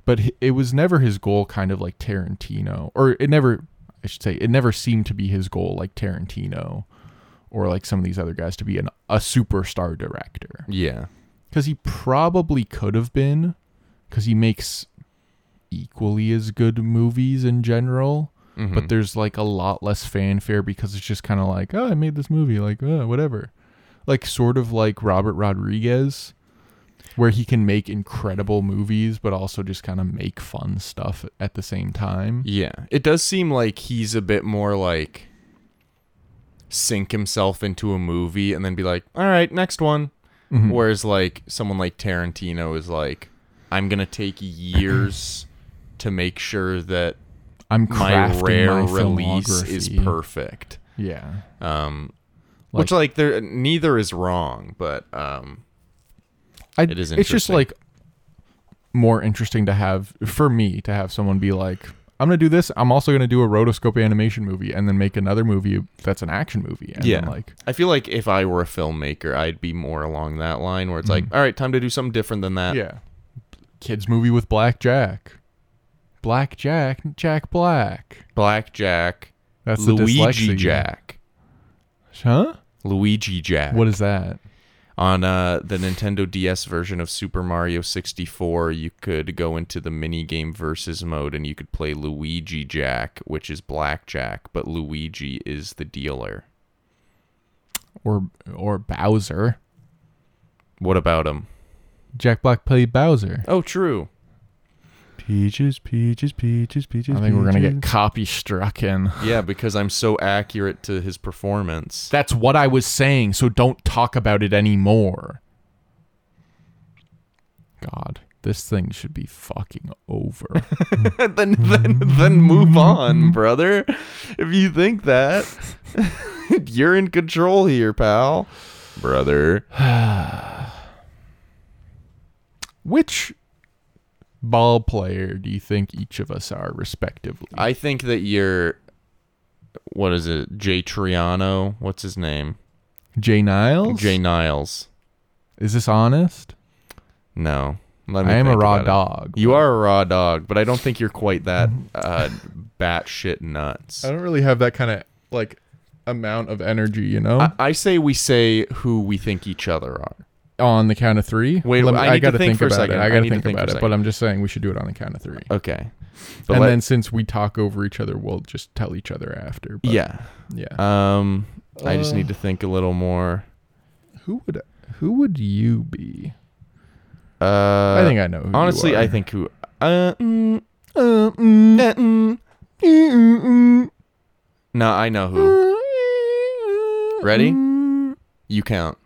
but it was never his goal. Kind of like Tarantino, or it never. I should say it never seemed to be his goal like Tarantino or like some of these other guys to be an a superstar director Yeah. because he probably could have been because he makes equally as good movies in general Mhm. but there's like a lot less fanfare because it's just kind of like oh i made this movie like uh, whatever like sort of like robert rodriguez where he can make incredible movies but also just kind of make fun stuff at the same time Yeah. It does seem like he's a bit more like sink himself into a movie and then be like, all right, next one. Mhm. Whereas like someone like Tarantino is like, I'm gonna take years to make sure that i'm my crafting rare my release is perfect. yeah Um, Like- which like there neither is wrong, but um, I, It is it's just like more interesting to have for me to have someone be like i'm gonna do this i'm also gonna do a rotoscope animation movie and then make another movie that's an action movie and yeah. then, like I feel like if I were a filmmaker, I'd be more along that line where it's like, all right, time to do something different than that. Mm-hmm. Yeah. Kids movie with Black Jack. Black Jack, Jack Black. Blackjack, That's the Luigi. Jack, Huh? Luigi Jack. What is that? On uh, the Nintendo DS version of Super Mario 64, you could go into the mini game versus mode and you could play Luigi Jack, which is blackjack, but Luigi is the dealer. Or or Bowser. What about him? Jack Black played Bowser. Oh, true. Peaches, peaches, peaches, peaches. I think we're gonna get copy struck in. Yeah, because I'm so accurate to his performance. That's what I was saying, so don't talk about it anymore. God, this thing should be fucking over. then, then, then move on, brother. If you think that, you're in control here, pal. Brother. Which ball player do you think each of us are, respectively? I think that you're. What is it? Jay Triano? What's his name? Jay Niles? Jay Niles. Is this honest? No. Let me I am a raw about it. dog. You are a raw dog, but I don't think you're quite that uh, batshit nuts. I don't really have that kind of like amount of energy, you know. I, I say we say who we think each other are. On the count of three. Wait, Let me- I I, need to gotta think think, for a about second. it. I I gotta need to think, think about it. But I'm just saying we should do it on the count of three. Okay. But and let- then since we talk over each other, we'll just tell each other after. But yeah. yeah. Um, I just Uh, need to think a little more. who would who would you be? Uh, I think I know. Who you honestly, I think who. Uh, mm, Uh, mm, uh, mm. mm, mm, No, I know who. mm, Ready? mm. You count.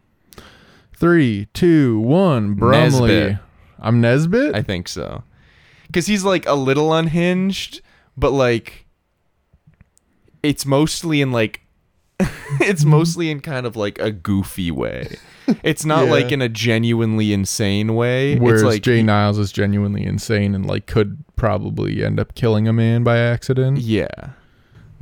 Three, two, one. Brumley. I'm Nesbit. I think so. Because he's like a little unhinged, but like it's mostly in like it's mm-hmm. mostly in kind of like a goofy way. It's not Yeah. like in a genuinely insane way. Whereas it's like Jay Niles is genuinely insane and like could probably end up killing a man by accident. yeah.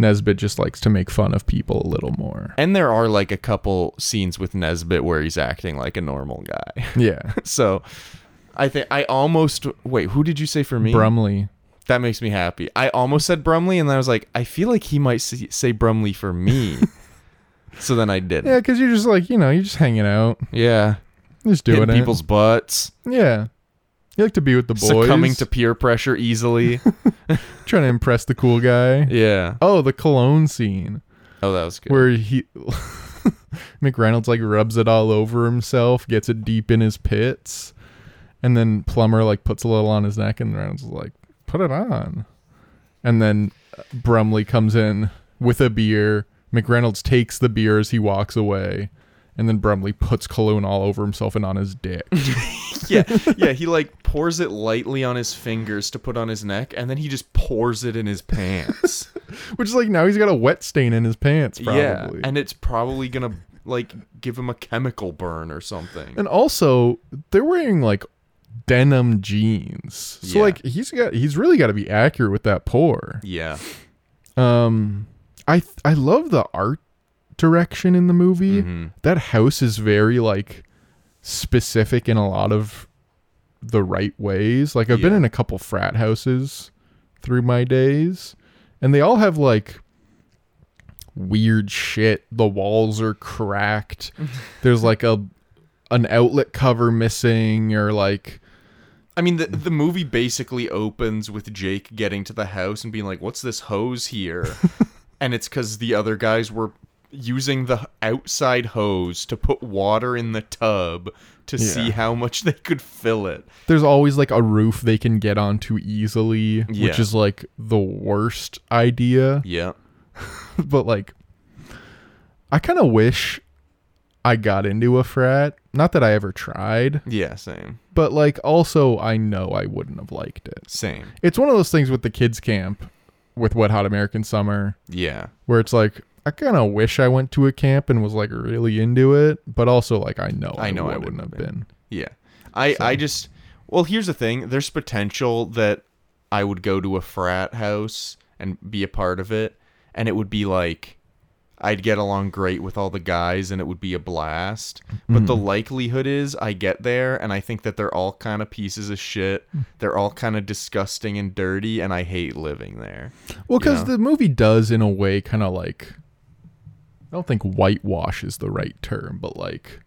Nesbit just likes to make fun of people a little more. And there are like a couple scenes with Nesbit where he's acting like a normal guy. Yeah. so I think I almost wait, who did you say for me? Brumley. That makes me happy. I almost said Brumley, and then I was like, I feel like he might say, Brumley for me. so then I didn't. Yeah, because you're just like, you know, you're just hanging out, Yeah, just doing hitting it. people's butts, yeah. You like to be with the boys. succumbing to peer pressure easily. trying to impress the cool guy. yeah. Oh, the cologne scene Oh, that was good. where he McReynolds like rubs it all over himself, gets it deep in his pits, and then Plummer like puts a little on his neck, and Reynolds is like, "Put it on," and then uh, Brumley comes in with a beer. McReynolds takes the beer as he walks away, and then Brumley puts cologne all over himself and on his dick. yeah, yeah. He like pours it lightly on his fingers to put on his neck, and then he just pours it in his pants. Which is like now he's got a wet stain in his pants, probably. yeah, and it's probably gonna like give him a chemical burn or something. And also, they're wearing like denim jeans. So Yeah. like he's got he's really got to be accurate with that pour. yeah. Um I I love the art direction in the movie. Mhm. That house is very like specific in a lot of the right ways. Like I've been in a couple frat houses through my days and they all have like weird shit. The walls are cracked. There's like a an outlet cover missing or like I mean, the the movie basically opens with Jake getting to the house and being like, "What's this hose here?" and it's because the other guys were using the outside hose to put water in the tub to see how much they could fill it. there's always like a roof they can get onto easily, Yeah. which is like the worst idea. Yeah, but like I kind of wish I got into a frat. Not that I ever tried, yeah, same, but like also I know I wouldn't have liked it. same. It's one of those things with the kids camp with Wet Hot American Summer Yeah, where it's like I kind of wish I went to a camp and was like really into it, but also like I know I know I wouldn't have have been. yeah. I So- I just well, here's the thing. There's potential that I would go to a frat house and be a part of it, and it would be like I'd get along great with all the guys and it would be a blast. But the mm-hmm. likelihood is I get there and I think that they're all kind of pieces of shit. Mm. They're all kind of disgusting and dirty and I hate living there. Well, You because know? the movie does, in a way, kind of like. I don't think whitewash is the right term, but like.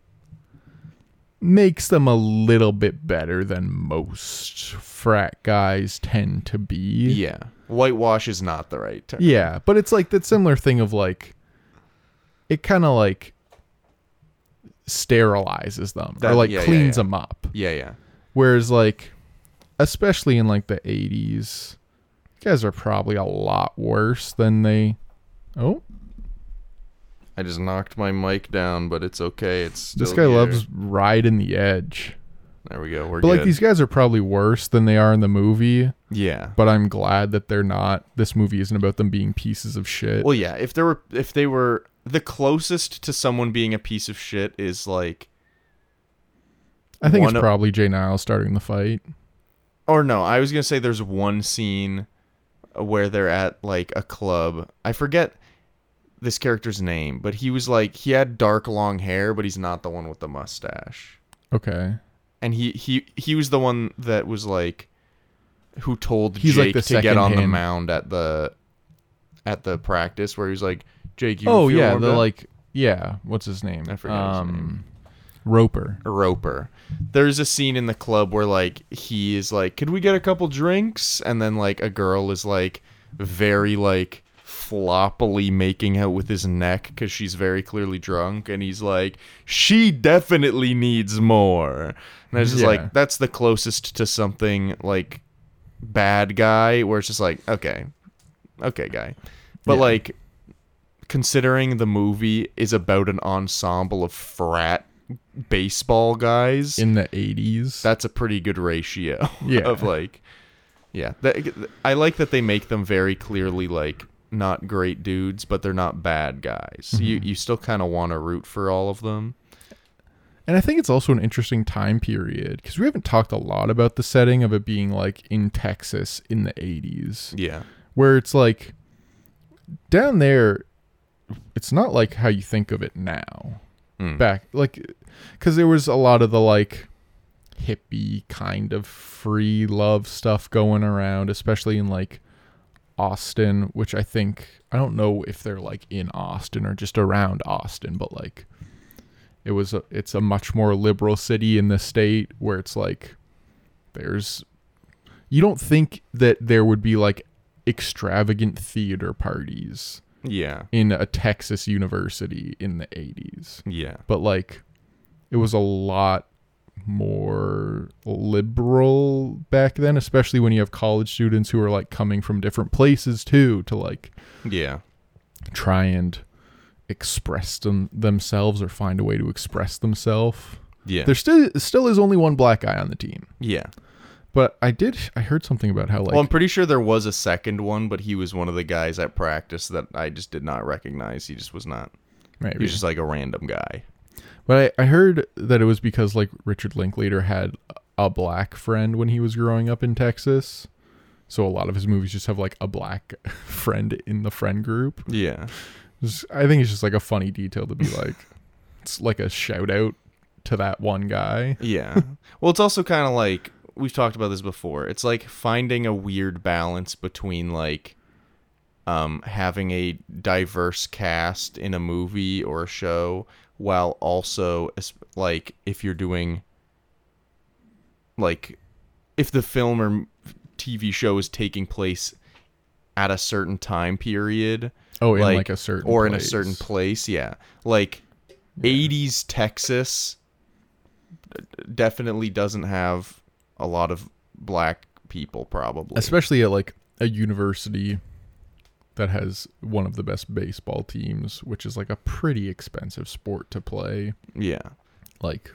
Makes them a little bit better than most frat guys tend to be. Yeah. Whitewash is not the right term. Yeah, but it's like that similar thing of like. It kind of like. sterilizes them or like yeah, yeah, cleans yeah. them up. Yeah, yeah. Whereas like especially in like the 80s guys are probably a lot worse than they Oh, I just knocked my mic down, but it's okay. It's still this guy here. loves riding the edge. There we go. We're But good. like these guys are probably worse than they are in the movie, yeah. but I'm glad that they're not. This movie isn't about them being pieces of shit. Well, yeah. If there were, if they were the closest to someone being a piece of shit is like, I think it's of- probably Jay Niles starting the fight. or no, I was gonna say there's one scene where they're at like a club. I forget this character's name, but he was like he had dark long hair, but he's not the one with the mustache. Okay. And he he he was the one that was like who told He's Jake the to get on the mound at the at the practice where he was like, Jake, you oh yeah, the better?" like yeah, what's his name? I forget his um name. Roper. Roper. There's a scene in the club where like he is like, "Could we get a couple drinks?" And then like a girl is like very like floppily making out with his neck cuz she's very clearly drunk and he's like, "She definitely needs more." And I was just Yeah. like, that's the closest to something like bad guy where it's just like, okay. Okay, guy. But Yeah. like considering the movie is about an ensemble of frat baseball guys in the 80s. that's a pretty good ratio Yeah. of like yeah i like that they make them very clearly like not great dudes but they're not bad guys you Mm-hmm. you still kind of want to root for all of them And I think it's also an interesting time period because we haven't talked a lot about the setting of it being like in Texas in the 80s, yeah where it's like down there, it's not like how you think of it now. Mm. Back, like, because there was a lot of the like hippie kind of free love stuff going around, especially in like Austin, which I think, I don't know if they're like in Austin or just around Austin, but like it was a, it's a much more liberal city in the state where it's like there's you don't think that there would be like extravagant theater parties yeah. in a Texas university in the 80s yeah. But like it was a lot more liberal back then especially when you have college students who are like coming from different places too to like yeah. try and express them themselves or find a way to express themselves yeah. There still still is only one black guy on the team. Yeah. But i did i heard something about how like well i'm pretty sure there was a second one but he was one of the guys at practice that i just did not recognize. He just was not maybe. he was just like a random guy But I, I heard that it was because like Richard Linklater had a black friend when he was growing up in Texas. So a lot of his movies just have like a black friend in the friend group. yeah Just- I think it's just like a funny detail to be like it's like a shout out to that one guy. Yeah. well, it's also kind of like we've talked about this before. It's like finding a weird balance between like um, having a diverse cast in a movie or a show, while also like if you're doing like if the film or TV show is taking place at a certain time period, Oh, in like, a certain or in a certain place, yeah, like 80s Texas definitely doesn't have a lot of black people probably. especially at like a university that has one of the best baseball teams, which is like a pretty expensive sport to play. yeah. Like,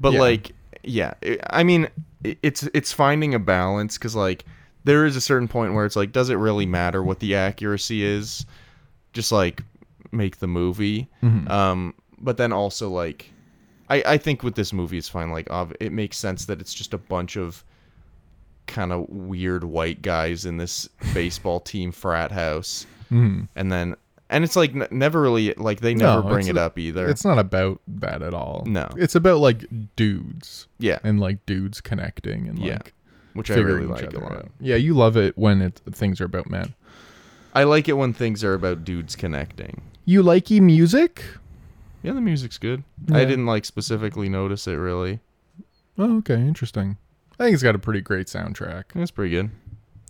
But Yeah. like yeah, i mean it's it's finding a balance cuz like there is a certain point where it's like does it really matter what the accuracy is? Just like make the movie. mhm. Um but then also like I I think with this movie it's fine like it makes sense that it's just a bunch of kind of weird white guys in this baseball team frat house Mhm. and then and it's like n- never really like they never No, bring it up either. it's not about that at all. No. it's about like dudes yeah, and like dudes connecting and Yeah. like which I really like a lot. out. Yeah, you love it when it things are about men. I like it when things are about dudes connecting. You likey music? Yeah, the music's good. I didn't like specifically notice it really. Oh, okay, interesting. I think it's got a pretty great soundtrack. It's pretty good.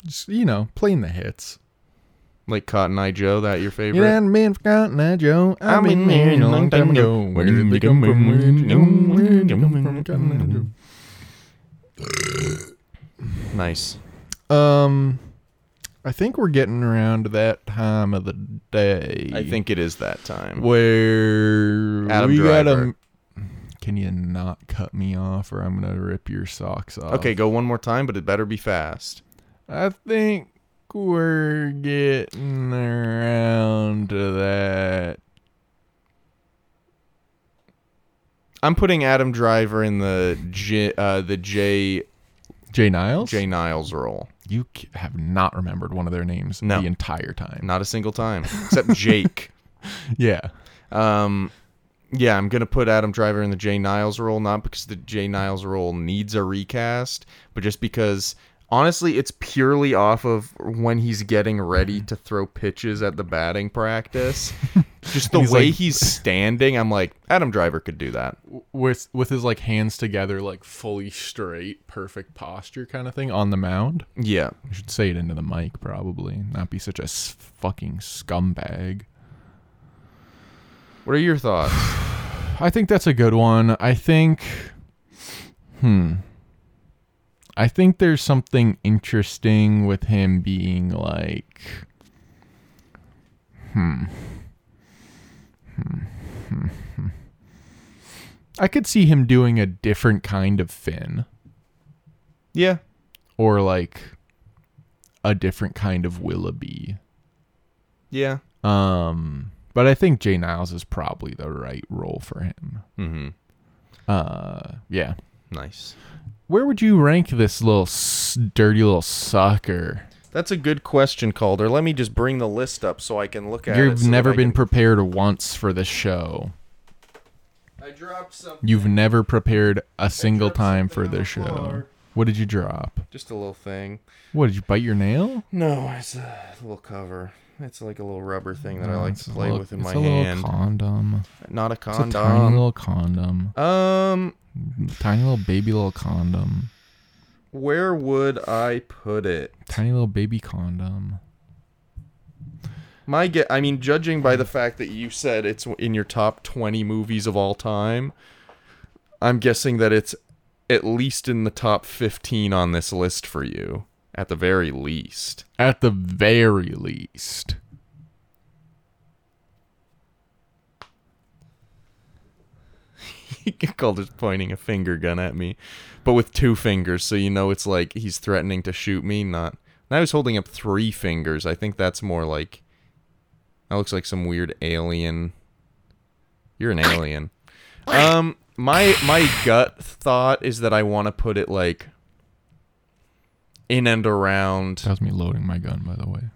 Just you know, playing the hits. Like Cotton Eye Joe, that your You favorite? done been forgotten, uh, Joe? I've been married a long time ago. Where did they come from? Where did they come from? Where did they Come from? Cotton Nice. Eye. Um, I think we're getting around to that time of the day. I think it is that time. where Adam we Driver. gotta. Can you not cut me off, or I'm gonna rip your socks off? Okay, go one more time, but it better be fast. I think we're getting around to that. I'm putting Adam Driver in the J, uh, the J Jay Niles. J Niles role. You have not remembered one of their names No. the entire time. Not a single time, except Jake. Yeah. Um, yeah, I'm gonna put Adam Driver in the Jay Niles role, not because the Jay Niles role needs a recast, but just because honestly, it's purely off of when he's getting ready to throw pitches at the batting practice. just the He's way like- he's standing, I'm like, Adam Driver could do that. With with his like hands together, like fully straight, perfect posture kind of thing on the mound. Yeah, You should say it into the mic, probably. Not be such a fucking scumbag. What are your thoughts? I think that's a good one. I think, hmm. I think there's something interesting with him being like, hmm. Hmm. Hmm. Hmm. I could see him doing a different kind of Finn Yeah, or like a different kind of Willoughby. yeah. Um, but I think Jay Niles is probably the right role for him. Mm-hmm. Uh, yeah. Nice. Where would you rank this little s- dirty little sucker? That's a good question, Calder. Let me just bring the list up so I can look at it. You've so never been can- prepared once for this show. I dropped some. You've never prepared a single time for the this show. floor. What did you drop? Just a little thing. What did you bite your nail? No, it's a little cover. It's like a little rubber thing that I like to play with in my hand. it's a little condom. Not a It's a tiny little condom. um, Tiny little baby little condom. where would I put it? Tiny little baby condom. My get. I mean, judging by the fact that you said it's in your top twenty movies of all time, I'm guessing that it's at least in the top fifteen on this list for you, at the very least. At the very least. Calder's pointing a finger gun at me, but with two fingers, so you know it's like he's threatening to shoot me. Not. Now he's holding up three fingers. I think that's more like. That looks like some weird alien. You're an alien. Um, my my gut thought is that I want to put it like. In and around That was me loading my gun, by the way.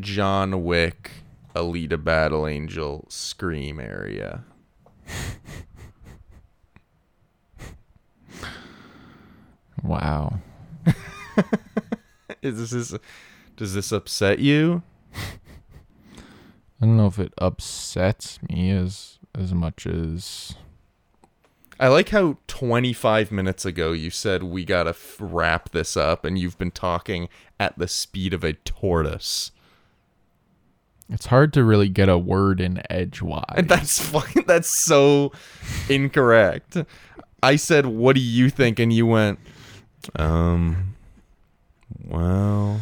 John Wick, Alita Battle Angel, Scream area. Wow. Is this is Does this upset you? I don't know if it upsets me as as much as I like how 25 minutes ago you said we gotta f- wrap this up, and you've been talking at the speed of a tortoise. it's hard to really get a word in edgewise. And that's fucking, that's so incorrect. I said, "What do you think?" And you went, "Um, well,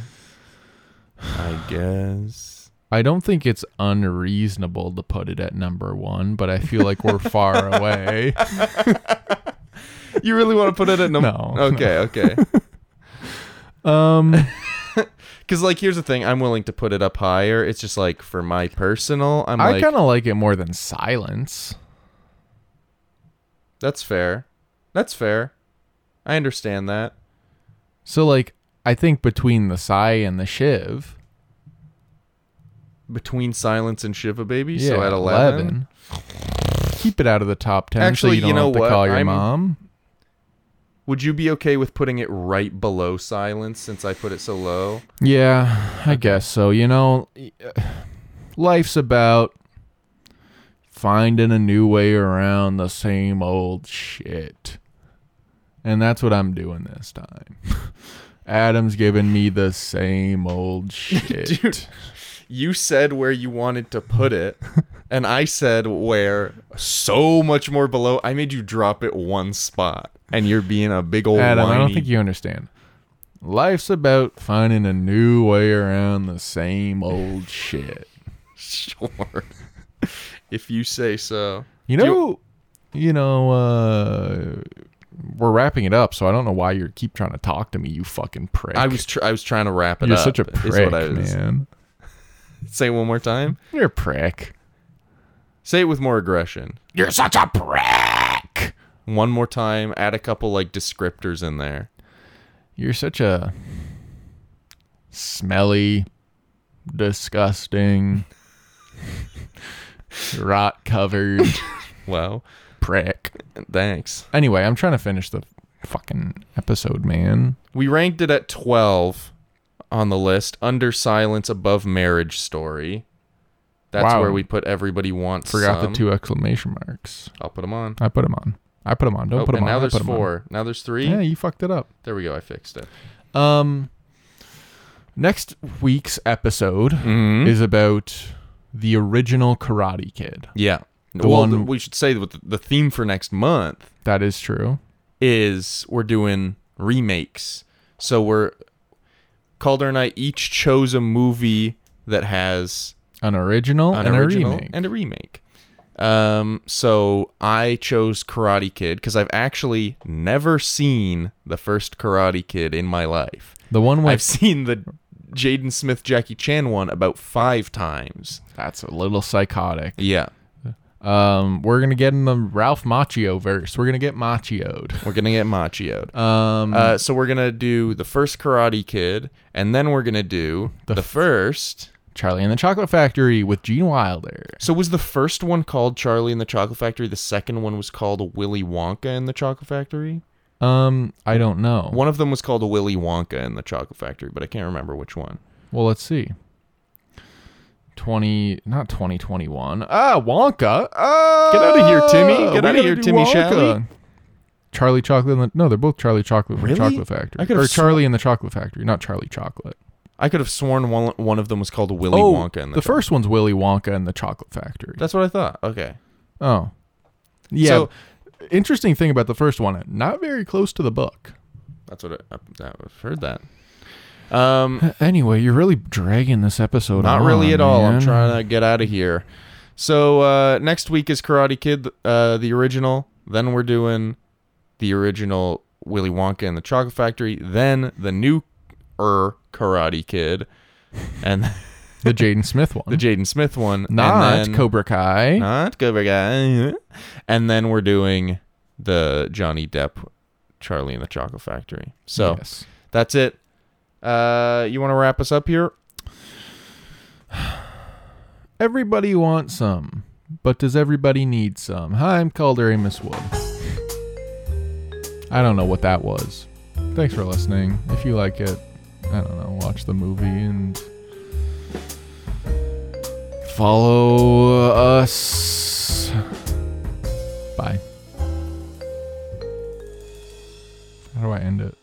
I guess." I don't think it's unreasonable to put it at number one, but I feel like we're far away. You really want to put it at number? No. Okay, okay. Um, Because like, here's the thing: I'm willing to put it up higher. It's just like for my personal, I'm I like, kind of like it more than silence. that's fair. That's fair. I understand that. So like, I think between the Psy and the Shiv, Between Silence and Shiva Baby, yeah, so at 11. 11. Keep it out of the top ten, Actually, so you don't you know have to what? call your I'm- mom. Would you be okay with putting it right below Silence since I put it so low? Yeah, I guess so. You know, life's about finding a new way around the same old shit. And that's what I'm doing this time. Adam's giving me the same old shit. Dude. You said where you wanted to put it, and I said where so much more below. I made you drop it one spot, and you're being a big old Adam, I don't think you understand. Life's about finding a new way around the same old shit. Sure. if you say so. You Do you- know, you know, uh, we're wrapping it up, so I don't know why you keep trying to talk to me, you fucking prick. I was tr- I was trying to wrap it You're up. such a prick, what I was- man. Say it one more time. You're a prick. Say it with more aggression. You're such a prick. One more time. Add a couple like descriptors in there. You're such a smelly, disgusting, rot covered Wow. prick. Thanks. Anyway, I'm trying to finish the fucking episode, man. We ranked it at 12 on the list, under Silence, above Marriage Story. That's Wow. where we put Everybody Wants Forgot Some. the two exclamation marks. I'll put them on. I put them on. I put them on. Don't Oh, put them and on. now I there's put 'em on. four. Now there's three. Yeah, you fucked it up. There we go. I fixed it. Um, next week's episode Mm-hmm. is about the original Karate Kid. Yeah. The well, one- th- we should say that the- the theme for next month That is true. is we're doing remakes. So we're Calder and I each chose a movie that has An original an and original a remake. and a remake. Um, so I chose Karate Kid because I've actually never seen the first Karate Kid in my life. the one with I've seen the Jaden Smith Jackie Chan one about five times. that's a little psychotic. Yeah, Um, we're gonna get in the Ralph Macchio verse. We're gonna get Macchioed. we're gonna get machioed. Um, Uh, so we're gonna do the first Karate Kid, and then we're gonna do The the, first. Charlie and the Chocolate Factory with Gene Wilder. So was the first one called Charlie and the Chocolate Factory? The second one was called Willy Wonka and the Chocolate Factory. Um, I don't know. One of them was called Willy Wonka and the Chocolate Factory, but I can't remember which one. Well, let's see. Twenty, not twenty twenty one. Ah, Wonka. Ah, Get out of here, Timmy. Get out of here, Timmy. Charlie Chocolate. The, no, they're both Charlie Chocolate from the Chocolate Factory. I could've or Charlie and the Chocolate Factory, not Charlie Chocolate. I could have sworn one one of them was called Willy oh, Wonka and the, the first one's Willy Wonka and the Chocolate Factory. That's what I thought. Okay. oh, yeah. So- interesting thing about the first one, not very close to the book. That's what I, I've heard that. Um, Anyway, you're really dragging this episode. not on, really at all. I'm trying to get out of here. So uh, next week is Karate Kid, uh, the original. Then we're doing the original Willy Wonka and the Chocolate Factory. Then the new er Karate Kid, and the Jaden Smith one. the Jaden Smith one. not and then, Cobra Kai. Not Cobra Kai. And then we're doing the Johnny Depp, Charlie and the Chocolate Factory. So Yes. that's it. Uh, you want to wrap us up here? Everybody wants some, but does everybody need some? Hi, I'm Calder Amos Wood. I don't know what that was. Thanks for listening. If you like it, I don't know, watch the movie and follow us. Bye. How do I end it?